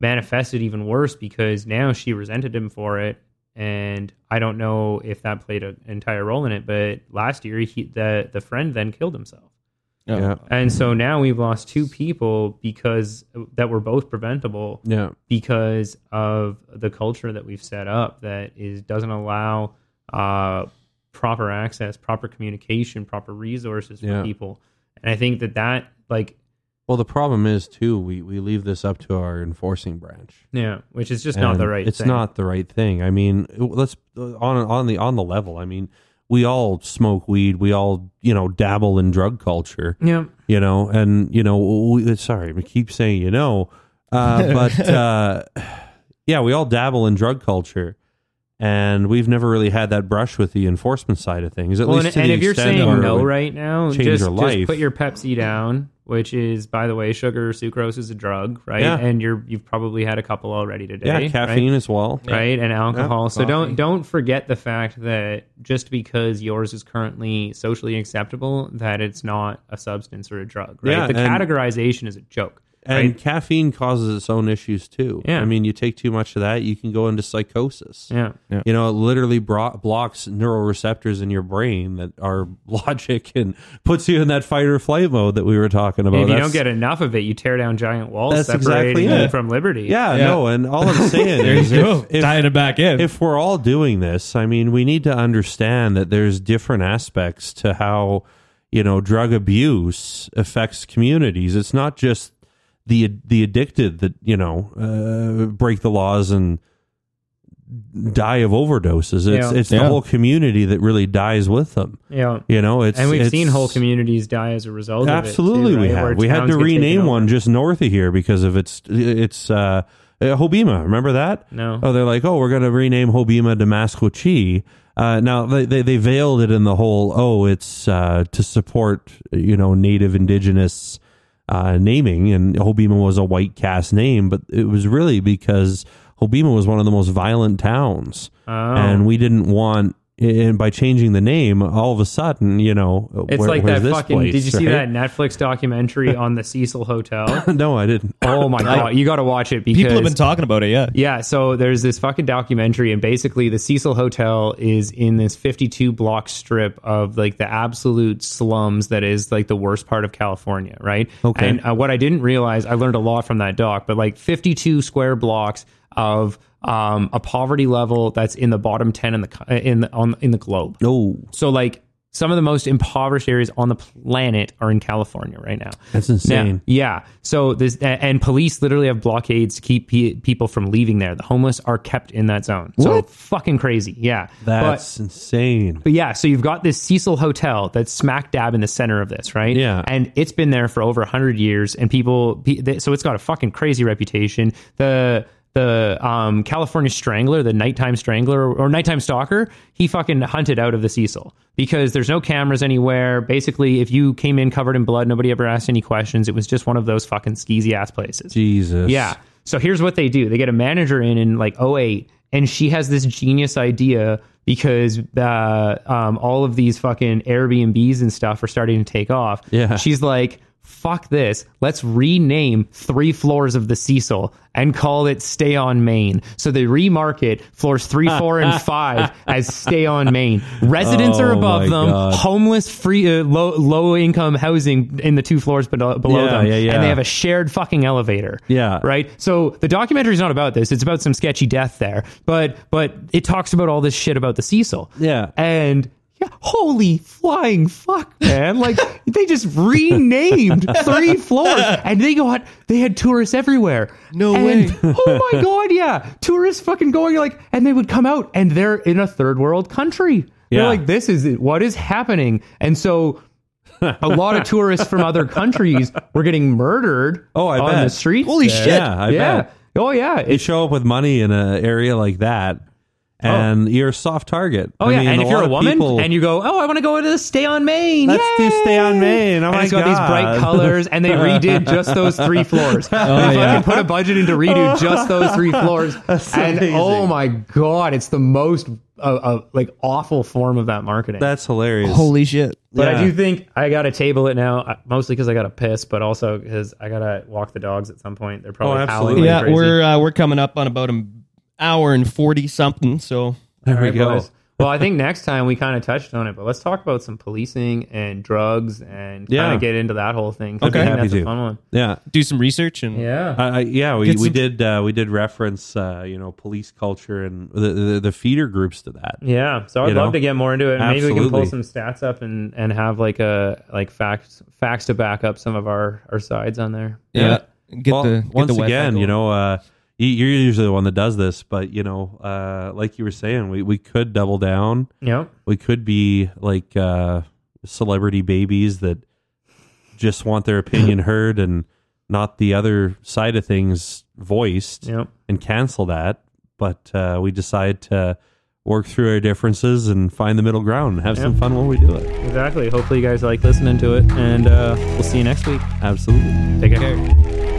manifested even worse because now she resented him for it. And I don't know if that played an entire role in it, but last year he the the friend then killed himself. Oh, Yeah. And so now we've lost two people because that were both preventable Yeah, because of the culture that we've set up that is doesn't allow uh, proper access, proper communication, proper resources for Yeah. people. And I think that that like Well, the problem is too we we leave this up to our enforcing branch. yeah, which is just not the right. Thing. It's thing. not the right thing. I mean, let's on on the on the level. I mean, we all smoke weed. We all you know dabble in drug culture. Yeah, You know, and you know, we, sorry, we keep saying you know, uh, but uh, yeah, we all dabble in drug culture. And we've never really had that brush with the enforcement side of things. At well, least and, to and the if you're saying no right now, change just, your just life. put your Pepsi down, which is, by the way, sugar, sucrose is a drug, right? Yeah. And you're you've probably had a couple already today, yeah, right? caffeine as well. right and alcohol so coffee. don't don't forget the fact that just because yours is currently socially acceptable that it's not a substance or a drug right Yeah, the categorization is a joke And right? caffeine causes its own issues too. Yeah. I mean, you take too much of that, you can go into psychosis. Yeah. You know, it literally bro- blocks neuroreceptors in your brain that are logic and puts you in that fight or flight mode that we were talking about. if you That's- don't get enough of it, you tear down giant walls That's separating exactly you it. from liberty. yeah, Yeah. no, and all I'm saying is, if, if, Tying it back in. if we're all doing this, I mean, we need to understand that there's different aspects to how, you know, drug abuse affects communities. It's not just the the addicted that, you know, uh, break the laws and die of overdoses. It's Yeah. it's the Yeah. whole community that really dies with them. Yeah. You know, it's And we've it's- seen whole communities die as a result Absolutely, of it. too, we right? Where have. We had to rename one just north of here because of its its uh, uh, Hobbema. Remember that? No. Oh, they're like, oh, we're going to rename Hobbema to Maskwacis. Uh, now they, they they veiled it in the whole. Oh, it's uh, to support you know native indigenous uh, naming, and Hobbema was a white cast name, but it was really because Hobbema was one of the most violent towns, Oh. and we didn't want. And by changing the name, all of a sudden, you know, It's where- like where's that this fucking. place, did you see right? that Netflix documentary on the Cecil Hotel? no, I didn't. Oh my god, you got to watch it because People have been talking about it. Yeah. Yeah, so there's this fucking documentary, and basically the Cecil Hotel is in this 52 block strip of like the absolute slums that is like the worst part of California, right? Okay. And uh, what I didn't realize, I learned a lot from that doc, but like 52 square blocks of um, a poverty level that's in the bottom 10 in the in the, on in the globe. No, So like some of the most impoverished areas on the planet are in California right now. that's Now, insane. yeah. So this and police literally have blockades to keep pe- people from leaving there. The homeless are kept in that zone. So What? fucking crazy. Yeah. That's insane. But yeah, so you've got this Cecil Hotel that's smack dab in the center of this, right? Yeah. and it's been there for over hundred years, and people, so it's got a fucking crazy reputation. The the um, California Strangler, the nighttime strangler or nighttime stalker, he fucking hunted out of the Cecil because there's no cameras anywhere. Basically, if you came in covered in blood, nobody ever asked any questions. It was just one of those fucking skeezy ass places. Jesus. Yeah. So here's what they do. They get a manager in in like 08 and she has this genius idea because uh, um, all of these fucking Airbnbs and stuff are starting to take off. Yeah. She's like, fuck this. Let's rename three floors of the Cecil and call it Stay on Main. So they remarket floors three, four, and five as Stay on Main. Residents are Oh above them. God. Homeless, free, uh, low low income housing in the two floors below, below Yeah, them, yeah, yeah. and they have a shared fucking elevator. Yeah. Right. So the documentary is not about this. It's about some sketchy death there. But but it talks about all this shit about the Cecil. Yeah. And yeah, holy flying fuck, man! Like they just renamed three floors, and they got they had tourists everywhere. No And- way. oh my god, yeah, tourists fucking going like, and they would come out, and they're in a third world country. They're like, this is what is happening, and so. a lot of tourists from other countries were getting murdered Oh, I on bet. the streets. Holy there. shit. Yeah, I yeah. bet. Oh yeah. You show up with money in an area like that, and you're a soft target. oh I yeah. mean, and if you're a woman people- and you go, oh, I want to go to Stay on Main. Let's do Stay on Main. Oh and my it's got God. these bright colors, and they redid just those three floors. they yeah. fucking put a budget into redo just those three floors, and amazing. oh my god, it's the most uh, uh, like awful form of that marketing. that's hilarious. Holy shit. but I do think I gotta table it now, uh, mostly because I gotta piss, but also because I gotta walk the dogs at some point. They're probably Oh, absolutely. like Yeah, crazy. we're uh, we're coming up on about an hour and forty something. So there All we go. boys. Well, I think next time we kind of touched on it, but let's talk about some policing and drugs and kind Yeah. of get into that whole thing. Okay. I think Happy that's a fun one. Yeah. do some research and Yeah. I, I, yeah, we, Get we did uh, we did reference uh, you know police culture and the, the the feeder groups to that. Yeah, so I'd love know? to get more into it. Maybe we can pull some stats up and, and have like a like facts facts to back up some of our, our sides on there. yeah, get well, the get once the again, you know, uh, you- you're usually the one that does this, but you know, uh, like you were saying, we, we could double down. Yep. We could be like uh, celebrity babies that just want their opinion heard and not the other side of things voiced Yep. and cancel that. But uh, we decide to work through our differences and find the middle ground and have some fun while we do it. Exactly. Hopefully you guys like listening to it and uh, we'll see you next week. Absolutely. Take care.